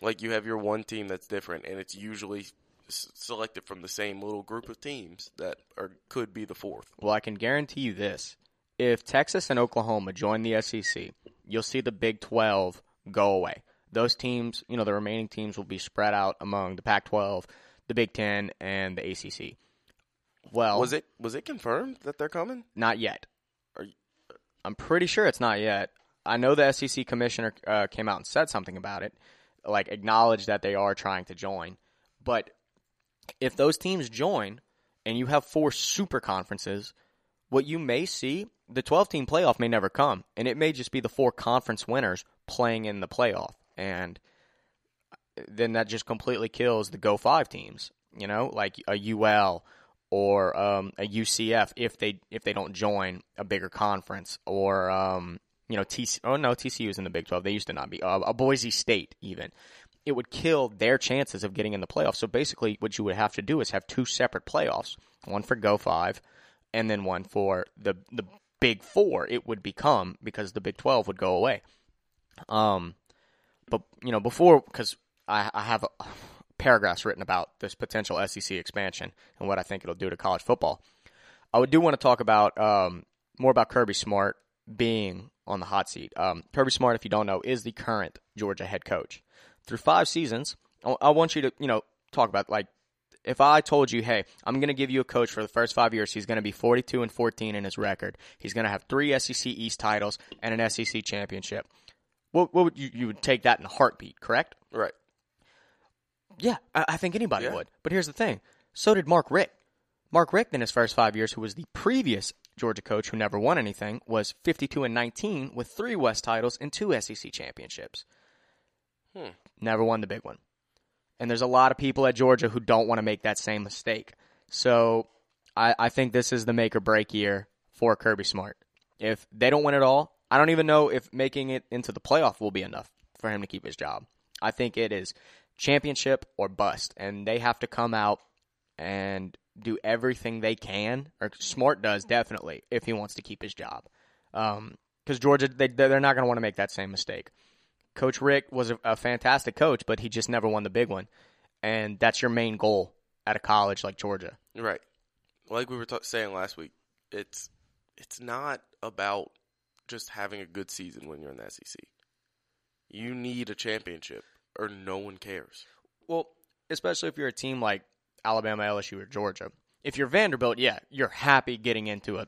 Like you have your one team that's different, and it's usually s- selected from the same little group of teams that are could be the fourth. Well, I can guarantee you this: if Texas and Oklahoma join the SEC, you'll see the Big 12 go away. Those teams, you know, the remaining teams will be spread out among the Pac-12, the Big 10, and the ACC. Well, Was it was it confirmed that they're coming? Not yet. Are you- I'm pretty sure it's not yet. I know the SEC commissioner uh, came out and said something about it, like acknowledged that they are trying to join. But if those teams join and you have four super conferences, what you may see, the 12 team playoff may never come, and it may just be the four conference winners playing in the playoff. And then that just completely kills the Go 5 teams, you know, like a UL or um, a UCF if they if they don't join a bigger conference or um, you know TC oh no TCU is in the Big 12 they used to not be. Uh, a Boise State even. It would kill their chances of getting in the playoffs. So basically what you would have to do is have two separate playoffs one for Go 5 and then one for the the Big 4 it would become because the Big 12 would go away. Um but you know before because I, I have paragraphs written about this potential SEC expansion and what I think it'll do to college football. I would do want to talk about um, more about Kirby Smart being on the hot seat. Um, Kirby Smart, if you don't know, is the current Georgia head coach. Through five seasons, I, I want you to you know talk about like if I told you, hey, I'm going to give you a coach for the first five years, he's going to be 42 and 14 in his record. He's going to have three SEC East titles and an SEC championship. What, what would you, you would take that in a heartbeat, correct? Right. Yeah, I, I think anybody Yeah. would. But here's the thing: so did Mark Richt. Mark Richt, in his first five years, who was the previous Georgia coach who never won anything, was 52 and 19 with three West titles and two SEC championships. Hmm. Never won the big one. And there's a lot of people at Georgia who don't want to make that same mistake. So I, I think this is the make or break year for Kirby Smart. If they don't win it all, I don't even know if making it into the playoff will be enough for him to keep his job. I think it is championship or bust, and they have to come out and do everything they can, or Smart does definitely if he wants to keep his job. Um, because Georgia, they they're not going to want to make that same mistake. Coach Richt was a, a fantastic coach, but he just never won the big one, and that's your main goal at a college like Georgia. Right. Like we were ta- saying last week, it's it's not about just having a good season when you're in the SEC. You need a championship, or no one cares. Well, especially if you're a team like Alabama, LSU, or Georgia. If you're Vanderbilt, yeah, you're happy getting into a,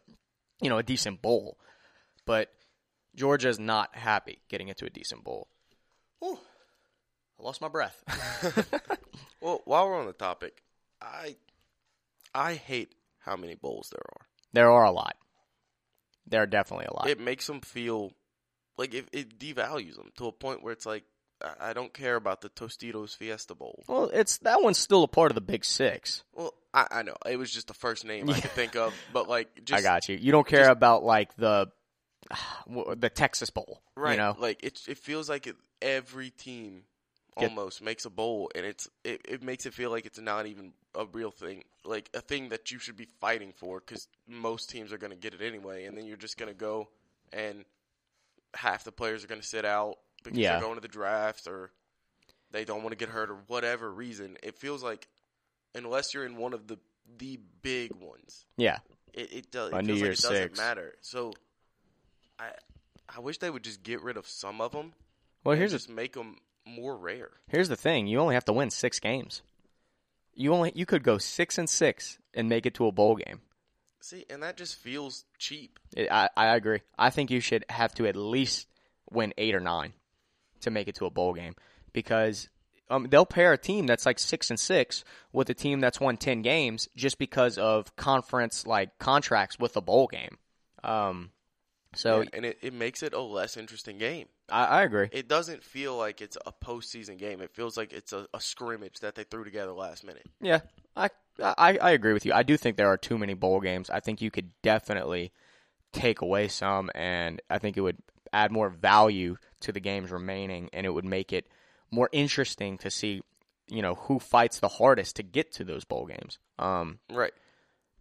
you know, a decent bowl. But Georgia's not happy getting into a decent bowl. Ooh, I lost my breath. *laughs* *laughs* Well, while we're on the topic, I I hate how many bowls there are. there are a lot. There are definitely a lot. It makes them feel like it, it devalues them to a point where it's like I- don't care about the Tostitos Fiesta Bowl. well, it's that one's still a part of the Big Six. Well, I, I know it was just the first name I could think of, but like *laughs* just I got you. You don't care just- about like the *sighs* the Texas Bowl, right. You know, like it it feels like it, every team Get- almost makes a bowl, and it's it, it makes it feel like it's not even a real thing, like a thing that you should be fighting for, because most teams are going to get it anyway, and then you're just going to go and half the players are going to sit out because Yeah. they're going to the draft or they don't want to get hurt or whatever reason. It feels like unless you're in one of the the big ones, yeah. it it, does, it feels like it doesn't matter. So I I wish they would just get rid of some of them. Well, here's just the make them more rare. here's the thing: you only have to win six games. You only you could go six and six and make it to a bowl game. See, and that just feels cheap. It, I I agree. I think you should have to at least win eight or nine to make it to a bowl game because um, they'll pair a team that's like six and six with a team that's won ten games just because of conference like contracts with the bowl game. Um, so Yeah, and it, it makes it a less interesting game. I, I agree. It doesn't feel like it's a postseason game. It feels like it's a, a scrimmage that they threw together last minute. Yeah, I, I I agree with you. I do think there are too many bowl games. I think you could definitely take away some, and I think it would add more value to the games remaining, and it would make it more interesting to see, you know, who fights the hardest to get to those bowl games. Um, Right.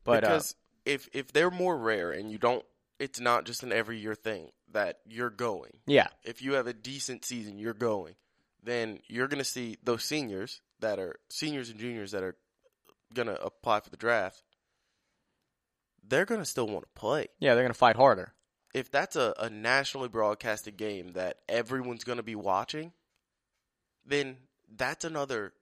but uh, because if if they're more rare and you don't, it's not just an every year thing that you're going. yeah, If you have a decent season, you're going. Then you're gonna see those seniors that are seniors and juniors that are gonna apply for the draft. They're gonna still want to play. yeah, they're gonna fight harder. If that's a, a nationally broadcasted game that everyone's gonna be watching, then that's another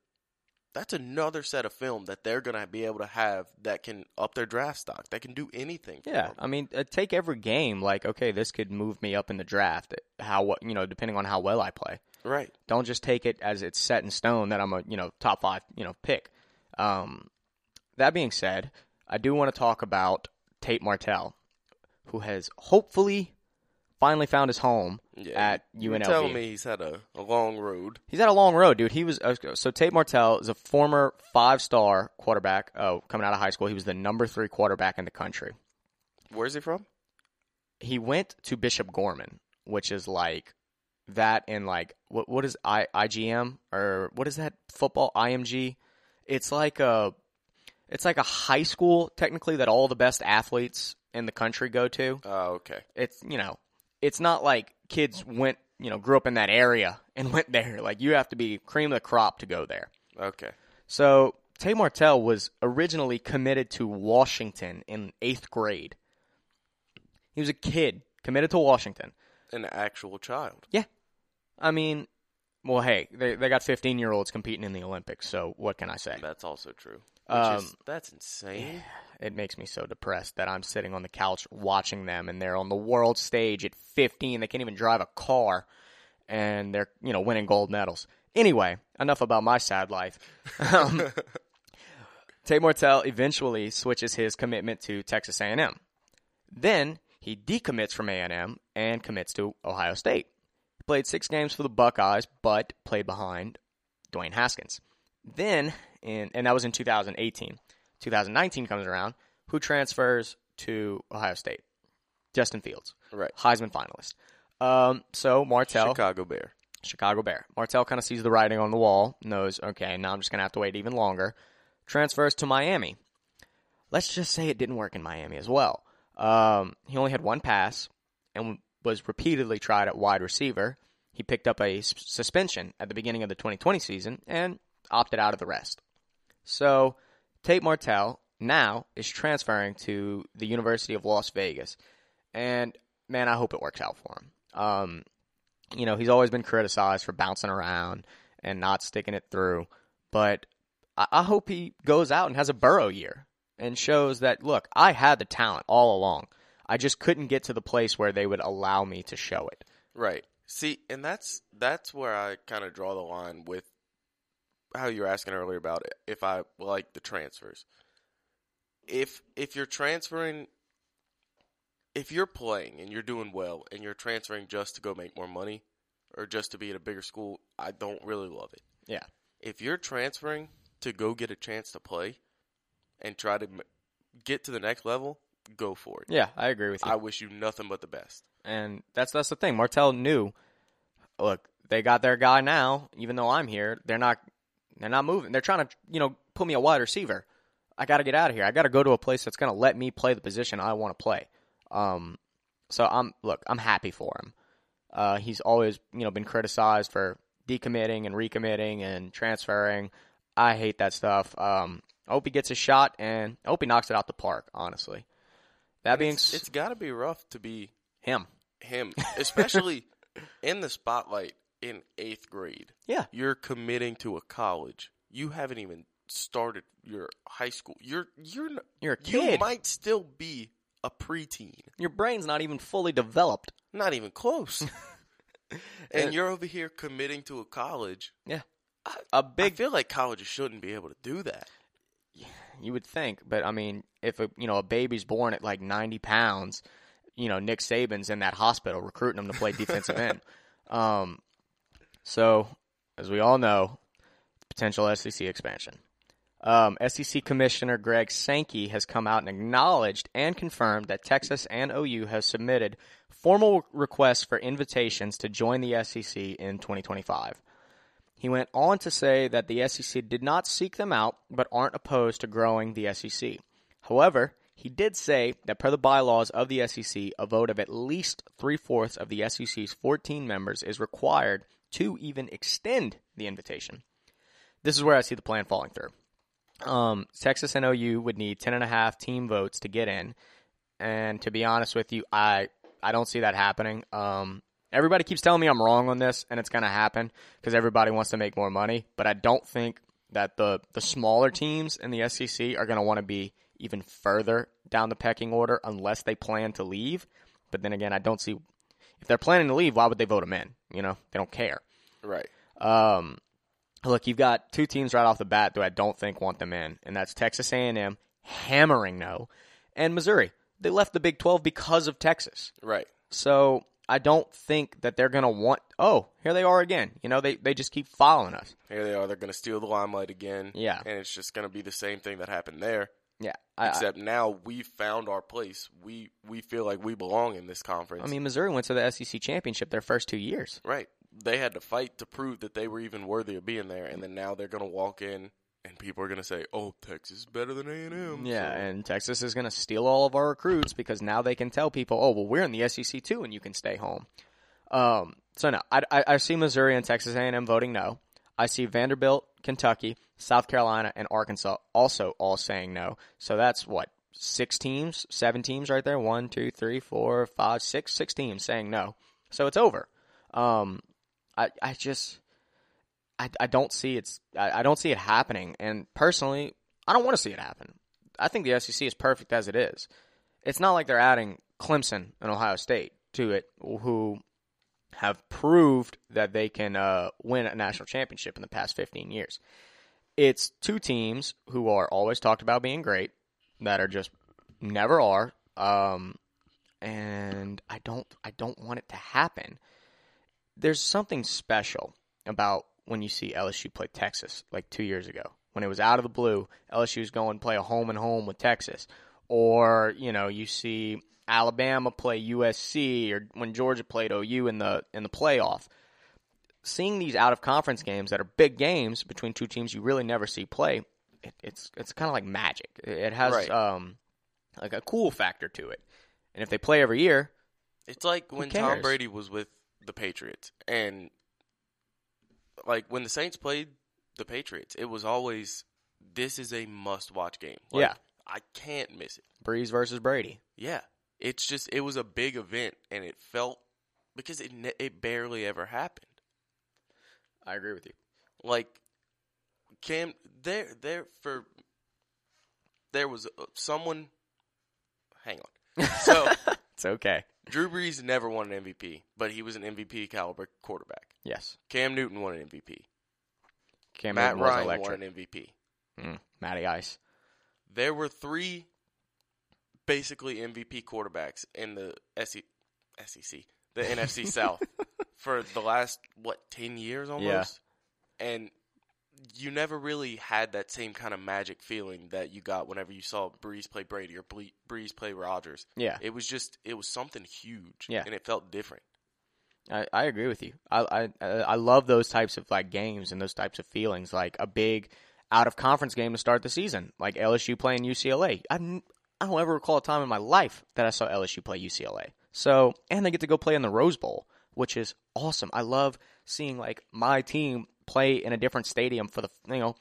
that's another set of film that they're gonna be able to have that can up their draft stock. That can do anything. for Yeah, them. I mean, uh, take every game like, okay, this could move me up in the draft. How what you know, depending on how well I play. right. Don't just take it as it's set in stone that I'm a you know top five you know pick. Um, that being said, I do want to talk about Tate Martell, who has hopefully finally found his home Yeah, at UNLV. telling me he's had a, a long road. He's had a long road, dude. He was uh, so Tate Martell is a former five-star quarterback. Oh, coming out of high school, he was the number three quarterback in the country. Where's he from? he went to Bishop Gorman, which is like that in like what what is I IGM or what is that football IMG? It's like a it's like a high school technically that all the best athletes in the country go to. Oh, okay. It's you know, it's not like kids went you know grew up in that area and *laughs* went there. Like you have to be cream of the crop to go there. Okay. So Tate Martell was originally committed to Washington in eighth grade. He was a kid committed to Washington. An actual child. Yeah. I mean, well, hey, they they got 15 year olds competing in the Olympics, so what can I say? That's also true. Um, is, that's insane. It makes me so depressed that I'm sitting on the couch watching them and they're on the world stage at 15. They can't even drive a car and they're, you know, winning gold medals. Anyway, enough about my sad life. *laughs* Um, Tate Martell eventually switches his commitment to Texas A&M. Then he decommits from A&M and commits to Ohio State. He played six games for the Buckeyes, but played behind Dwayne Haskins. Then, in, and that was in 2018. 2019 comes around. Who transfers to Ohio State? Justin Fields, Right. Heisman finalist. Um, so Martell, Chicago Bear. Chicago Bear. Martell kind of sees the writing on the wall, knows, okay, now I'm just going to have to wait even longer. Transfers to Miami. Let's just say it didn't work in Miami as well. Um, he only had one pass and was repeatedly tried at wide receiver. He picked up a suspension at the beginning of the 2020 season and opted out of the rest. So, Tate Martell now is transferring to the University of Las Vegas. And, man, I hope it works out for him. Um, you know, he's always been criticized for bouncing around and not sticking it through. But I, I hope he goes out and has a Burrow year and shows that, look, I had the talent all along. I just couldn't get to the place where they would allow me to show it. Right. See, and that's that's where I kind of draw the line with how you were asking earlier about if I like the transfers. If if you're transferring if you're playing and you're doing well and you're transferring just to go make more money or just to be at a bigger school, I don't really love it. Yeah. If you're transferring to go get a chance to play and try to m- get to the next level, go for it. Yeah, I agree with you. I wish you nothing but the best. And that's that's the thing. Martell knew. Look, they got their guy now. Even though I'm here, they're not. They're not moving. They're trying to, you know, put me a wide receiver. I got to get out of here. I got to go to a place that's going to let me play the position I want to play. Um, so I'm look. I'm happy for him. Uh, he's always, you know, been criticized for decommitting and recommitting and transferring. I hate that stuff. Um, I hope he gets a shot and I hope he knocks it out the park. Honestly, that being it's, s- it's got to be rough to be him. him, especially *laughs* in the spotlight in eighth grade. Yeah. You're committing to a college. You haven't even started your high school. You're you're You're a kid. you might still be a preteen, Your brain's not even fully developed. not even close. Uh, *laughs* and you're over here committing to a college. Yeah. I, A big I feel like colleges shouldn't be able to do that. You would think, but I mean, if a you know a baby's born at like ninety pounds, you know Nick Saban's in that hospital recruiting him to play *laughs* defensive end. Um, so as we all know, potential SEC expansion. Um, SEC Commissioner Greg Sankey has come out and acknowledged and confirmed that Texas and OU have submitted formal requests for invitations to join the SEC in 2025. He went on to say that the SEC did not seek them out, but aren't opposed to growing the SEC. However, he did say that per the bylaws of the SEC, a vote of at least three fourths of the SEC's 14 members is required to even extend the invitation. This is where I see the plan falling through. Um, Texas and OU would need 10.5 team votes to get in. And to be honest with you, I, I don't see that happening. Um, everybody keeps telling me I'm wrong on this, and it's going to happen because everybody wants to make more money. But I don't think that the, the smaller teams in the SEC are going to want to be even further down the pecking order unless they plan to leave. But then again, I don't see if they're planning to leave, why would they vote them in? You know, they don't care. Right. Um, look, you've got two teams right off the bat that I don't think want them in, and that's Texas A&M hammering no, and Missouri. They left the Big 12 because of Texas. Right. So I don't think that they're going to want. Oh, here they are again. You know, they they just keep following us. Here they are. They're going to steal the limelight again. Yeah. And it's just going to be the same thing that happened there. Yeah, I, I, Except now we found our place. We we feel like we belong in this conference. I mean, Missouri went to the SEC championship their first two years. right? They had to fight to prove that they were even worthy of being there, and then now they're going to walk in, and people are going to say, "Oh, Texas is better than A and M." Yeah, and Texas is going to steal all of our recruits because now they can tell people, oh, well, we're in the SEC too, and you can stay home. Um, so no, I, I, I see Missouri and Texas A&M voting no. I see Vanderbilt, Kentucky, South Carolina, and Arkansas also all saying no. So that's what six teams, seven teams right there. One, two, three, four, five, six, six teams saying no. So it's over. Um, I, I just, I, I don't see it's, I, I don't see it happening. And personally, I don't want to see it happen. I think the SEC is perfect as it is. It's not like they're adding Clemson and Ohio State to it, who have proved that they can uh, win a national championship in the past 15 years. It's two teams who are always talked about being great, that are just never are, um, and I don't, I don't want it to happen. There's something special about when you see LSU play Texas like two years ago when it was out of the blue. LSU LSU's going to play a home and home with Texas, or you know you see Alabama play USC, or when Georgia played OU in the in the playoff. Seeing these out of conference games that are big games between two teams you really never see play, it, it's it's kind of like magic. It, has Right. um like a cool factor to it, and if they play every year, It's like when Tom? Brady was with the Patriots, and like when the Saints played the Patriots, it was always this is a must-watch game. Like, Yeah. I can't miss it. Brees versus Brady. Yeah, it's just it was a big event, and it felt because it it barely ever happened. I agree with you. Like Cam, there there for there was uh, someone. Hang on. So *laughs* It's okay. Drew Brees never won an MVP, but he was an MVP caliber quarterback. Yes, Cam Newton won an MVP. Cam Matt Newton was Ryan electric. won an MVP. Mm, Matty Ice. There were three basically MVP quarterbacks in the SEC the NFC South *laughs* for the last what ten years almost, and you never really had that same kind of magic feeling that you got whenever you saw Brees play Brady or Brees play Rodgers. Yeah, It was just it was something huge, Yeah. and it felt different. I, I agree with you. I, I I love those types of like games and those types of feelings, like a big out of conference game to start the season, like LSU playing UCLA. I I don't ever recall a time in my life that I saw LSU play UCLA. So and they get to go play in the Rose Bowl, which is awesome. I love seeing like my team play in a different stadium for the you know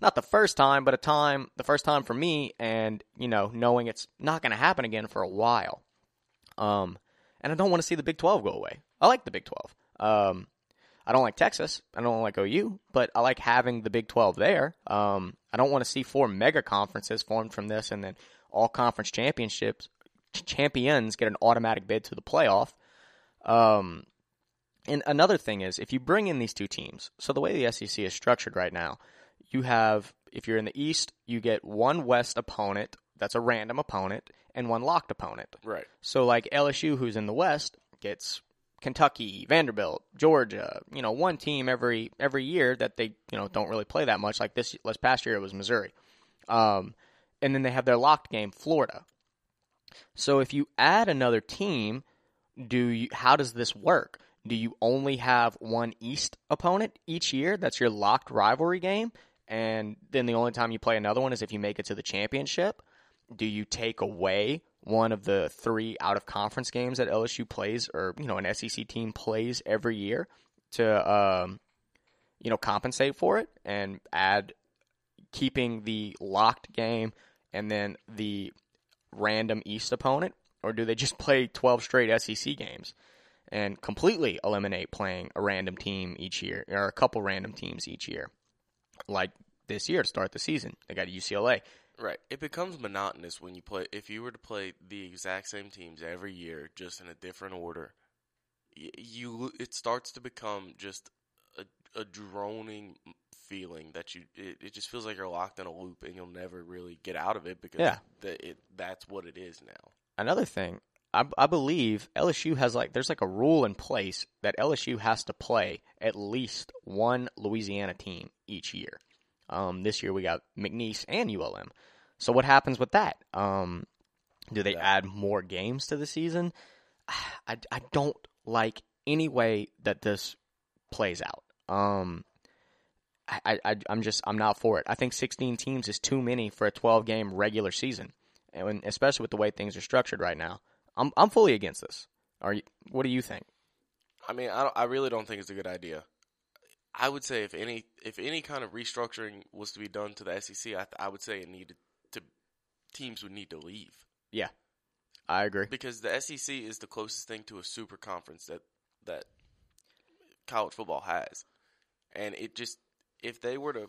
not the first time, but a time the first time for me, and you know knowing it's not going to happen again for a while. Um, and I don't want to see the Big 12 go away. I like the Big 12. Um, I don't like Texas. I don't like OU, but I like having the Big 12 there. Um, I don't want to see four mega conferences formed from this and then all conference championships champions get an automatic bid to the playoff. Um, and another thing is if you bring in these two teams, so the way the SEC is structured right now, you have if you're in the East, you get one West opponent that's a random opponent and one locked opponent. Right. So like LSU, who's in the West, gets Kentucky, Vanderbilt, Georgia. You know, one team every every year that they you know don't really play that much. Like this last past year, it was Missouri. Um, and then they have their locked game, Florida. So if you add another team, do you? How does this work? Do you only have one East opponent each year? That's your locked rivalry game, and then the only time you play another one is if you make it to the championship. Do you take away one of the three out of conference games that LSU plays, or you know, an SEC team plays every year to, um, you know, compensate for it and add keeping the locked game and then the random East opponent, or do they just *laughs* play 12 straight SEC games and completely eliminate playing a random team each year or a couple random teams each year? Like this year to start the season, they got UCLA. Right. It becomes monotonous when you play. If you were to play the exact same teams every year, just in a different order, you it starts to become just a, a droning feeling that you. It, it, just feels like you're locked in a loop and you'll never really get out of it because yeah. the, it that's what it is now. Another thing, I, I believe LSU has like there's like a rule in place that LSU has to play at least one Louisiana team each year. Um, this year we got McNeese and ULM. So what happens with that? Um, do they add more games to the season? I, I don't like any way that this plays out. Um, I, I I'm just I'm not for it. I think 16 teams is too many for a 12 game regular season, and especially with the way things are structured right now. I'm I'm fully against this. Are you? What do you think? I mean, I I really don't think it's a good idea. I would say if any if any kind of restructuring was to be done to the SEC, I, I would say it needed to teams would need to leave. Yeah, I agree because the SEC is the closest thing to a super conference that that college football has, and it just if they were to.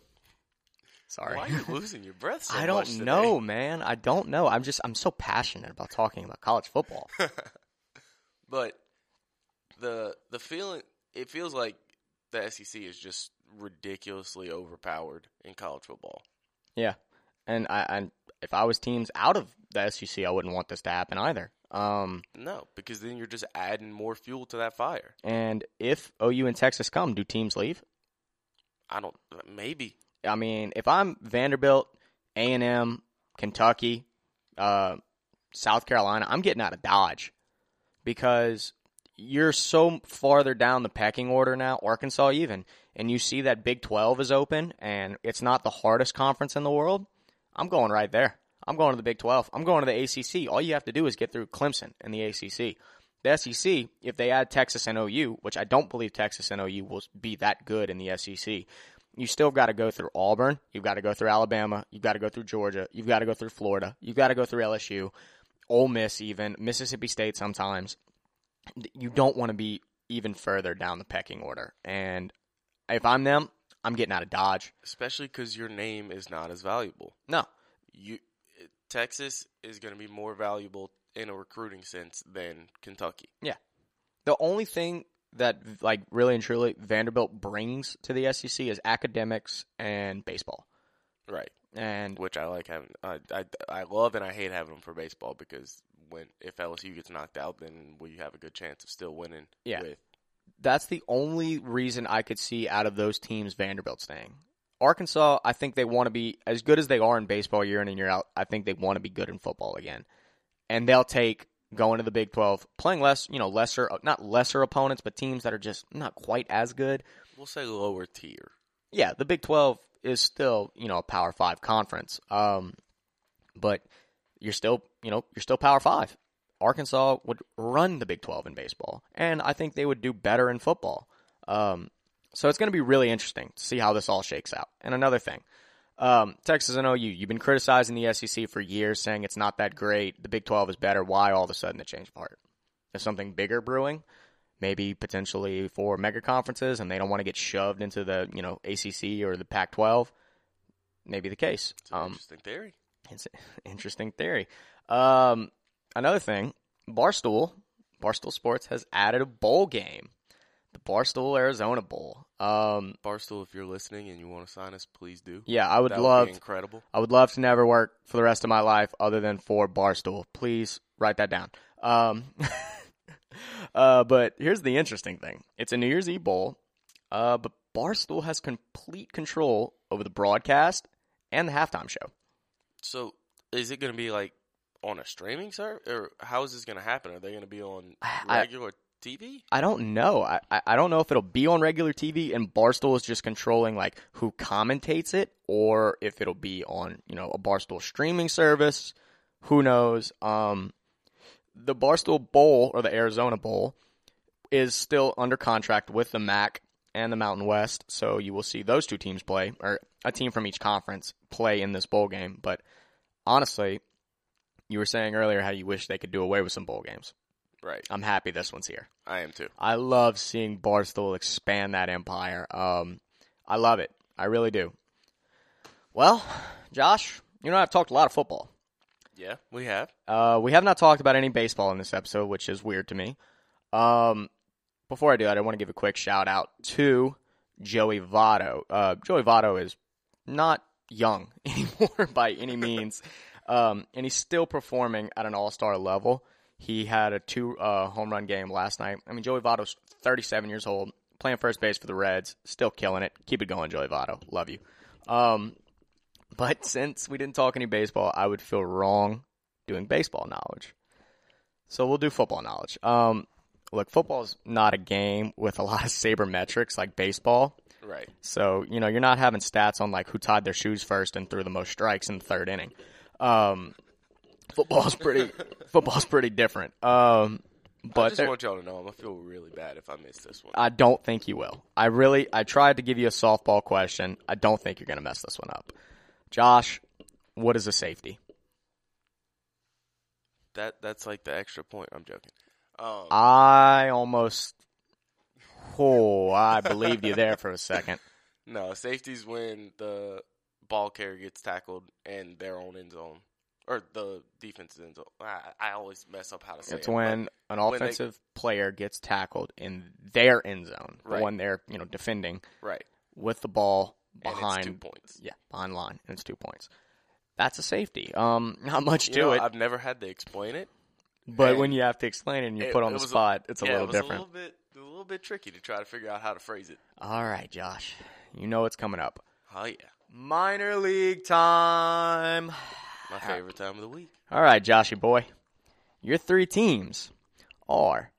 Sorry, why are you losing your breath? So *laughs* I don't know, man. I don't know. I'm just I'm so passionate about talking about college football. *laughs* but the the feeling it feels like the SEC is just ridiculously overpowered in college football. Yeah, and I, I if I was teams out of the SEC, I wouldn't want this to happen either. Um, no, because then you're just adding more fuel to that fire. And if OU and Texas come, do teams leave? I don't. Maybe. I mean, if I'm Vanderbilt, A and M, Kentucky, uh, South Carolina, I'm getting out of Dodge because you're so farther down the pecking order now, Arkansas even, and you see that Big 12 is open and it's not the hardest conference in the world, I'm going right there. I'm going to the Big 12. I'm going to the ACC. All you have to do is get through Clemson and the ACC. The SEC, if they add Texas and OU, which I don't believe Texas and OU will be that good in the SEC, you still got to go through Auburn. You've got to go through Alabama. You've got to go through Georgia. You've got to go through Florida. You've got to go through LSU, Ole Miss, even Mississippi State sometimes you don't want to be even further down the pecking order. And if I'm them, I'm getting out of Dodge. Especially because your name is not as valuable. No, you Texas is going to be more valuable in a recruiting sense than Kentucky. Yeah, the only thing that like really and truly Vanderbilt brings to the SEC is academics and baseball. Right. And which I like having. I, I I love and I hate having them for baseball because when if LSU gets knocked out, then you have a good chance of still winning? Yeah, with. that's the only reason I could see out of those teams Vanderbilt staying. Arkansas, I think they want to be as good as they are in baseball year in and year out. I think they want to be good in football again, and they'll take going to the Big Twelve, playing less, you know, lesser, not lesser opponents, but teams that are just not quite as good. We'll say lower tier. Yeah, the Big Twelve is still, you know, a Power Five conference. Um, but you're still, you know, you're still Power Five. Arkansas would run the Big 12 in baseball, and I think they would do better in football. Um, so it's going to be really interesting to see how this all shakes out. And another thing, um, Texas and OU, you've been criticizing the SEC for years, saying it's not that great. The Big 12 is better. Why all of a sudden the change part? There's something bigger brewing, maybe potentially for mega conferences, and they don't want to get shoved into the you know ACC or the Pac-12. may be the case. Um, interesting theory. it's *laughs* interesting theory. Um, another thing, Barstool, Barstool Sports has added a bowl game, the Barstool Arizona Bowl. Um, Barstool, if you're listening and you want to sign us, please do. yeah, I would that love, would incredible. I would love to never work for the rest of my life other than for Barstool. Please write that down. Um, *laughs* uh, but here's the interesting thing: it's a New Year's Eve bowl, uh, but Barstool has complete control over the broadcast and the halftime show. So, is it going to be like on a streaming service, or how is this going to happen? Are they going to be on *sighs* I- regular TV? I don't know. I, I, don't know if it'll be on regular TV and Barstool is just controlling like who commentates it or if it'll be on, you know, a Barstool streaming service. Who knows? Um the Barstool Bowl or the Arizona Bowl is still under contract with the MAC and the Mountain West, so you will see those two teams play or a team from each conference play in this bowl game, but honestly, you were saying earlier how you wish they could do away with some bowl games. Right. I'm happy this one's here. I am too. I love seeing Barstool expand that empire. Um, I love it. I really do. Well, Josh, you know I've talked a lot of football. Yeah, we have. Uh, we have not talked about any baseball in this episode, which is weird to me. Um, before I do that, I want to give a quick shout out to Joey Votto. Uh, Joey Votto is not young *laughs* anymore by any means, *laughs* um, and he's still performing at an all star level. He had a two uh, home run game last night. I mean, Joey Votto's 37 years old, playing first base for the Reds, still killing it. Keep it going, Joey Votto. Love you. Um, but *laughs* since we didn't talk any baseball, I would feel wrong doing baseball knowledge. So we'll do football knowledge. Um, look, football is not a game with a *laughs* lot of sabermetrics like baseball. Right. So, you know, you're not having stats on like who tied their shoes first and threw the most strikes in the third inning. Um, football's pretty football's pretty different. Um, I but just want y'all to know I'm gonna feel really bad if I miss this one. I don't think you will. I really I tried to give you a softball question. I don't think you're going to mess this one up. Josh, what is a safety? that that's like the extra point. I'm joking. Um, I almost Oh, I believed you there for a second. *laughs* no, safety's when the ball carrier gets tackled and their own end zone or the defense end zone. I, I always mess up how to say It's it. when an when they- offensive player gets tackled in their end zone, the one they're, you know, defending right with the ball and behind it's two points. Yeah, behind line, and it's two points. That's a safety. Um, not much You to know, it, I've never had to explain it. but and when you have to explain it and It- put on the spot, it's a yeah, little it was different. A little bit, a little bit tricky to try to figure out how to phrase it. All right, Josh, you know what's coming up. Oh yeah, Minor league time. My favorite time of the week. All right, Joshy boy, your three teams are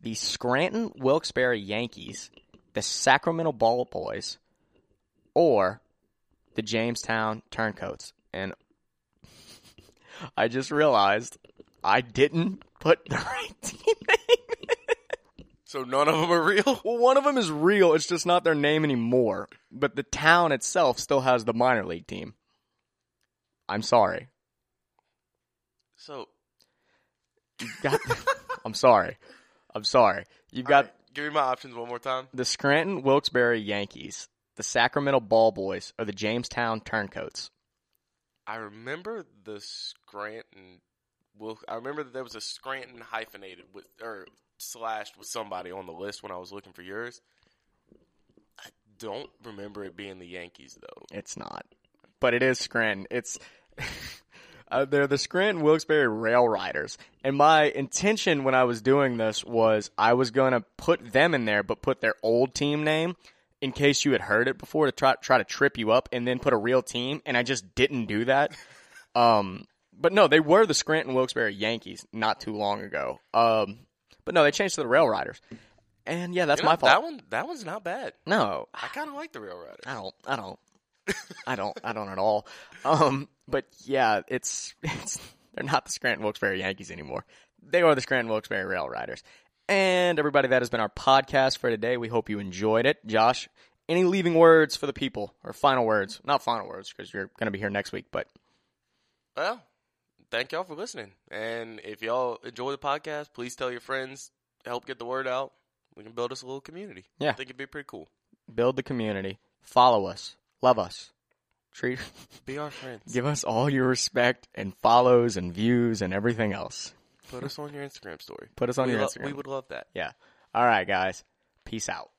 the Scranton Wilkes-Barre Yankees, the Sacramento Ball Boys, or the Jamestown Turncoats. And *laughs* I just realized I didn't put the *laughs* right team name. So none of them are real. well, one of them is real. It's just not their name anymore. But the town itself still has the minor league team. I'm sorry. So You got. *laughs* I'm sorry. I'm sorry. You've got alright, give me my options one more time. the Scranton Wilkes-Barre Yankees, the Sacramento Ball Boys, or the Jamestown Turncoats. I remember the Scranton. Well, I remember that there was a Scranton hyphenated with or slashed with somebody on the list when I was looking for yours. I don't remember it being the Yankees though. It's not, but it is Scranton. It's *laughs* uh, they're the Scranton Wilkes-Barre Rail Riders, and my intention when I was doing this was I was going to put them in there, but put their old team name in case you had heard it before to try try to trip you up, and then put a real team, and I just didn't do that. *laughs* Um, but no, they were the Scranton Wilkes-Barre Yankees not too long ago. Um, but no, they changed to the Rail Riders, and yeah, that's You know, my fault. That one, that one's not bad. no, I kind of like the Rail Riders. I don't. I don't. I don't. I don't at all. Um, but yeah, it's it's they're not the Scranton Wilkes-Barre Yankees anymore. They are the Scranton Wilkes-Barre Rail Riders. And everybody, that has been our podcast for today. We hope you enjoyed it. Josh, any leaving words for the people or final words? Not final words because you're going to be here next week. But Well, thank y'all for listening. And if y'all enjoy the podcast, please tell your friends. Help get the word out. We can build us a little community. Yeah. I think it'd be pretty cool. build the community. Follow us. Love us. Treat, *laughs* Be our friends. give us all your respect and follows and views and everything else. Put us on your Instagram story. Put us on we your lo- Instagram. We would love that. Yeah. All right, guys. Peace out.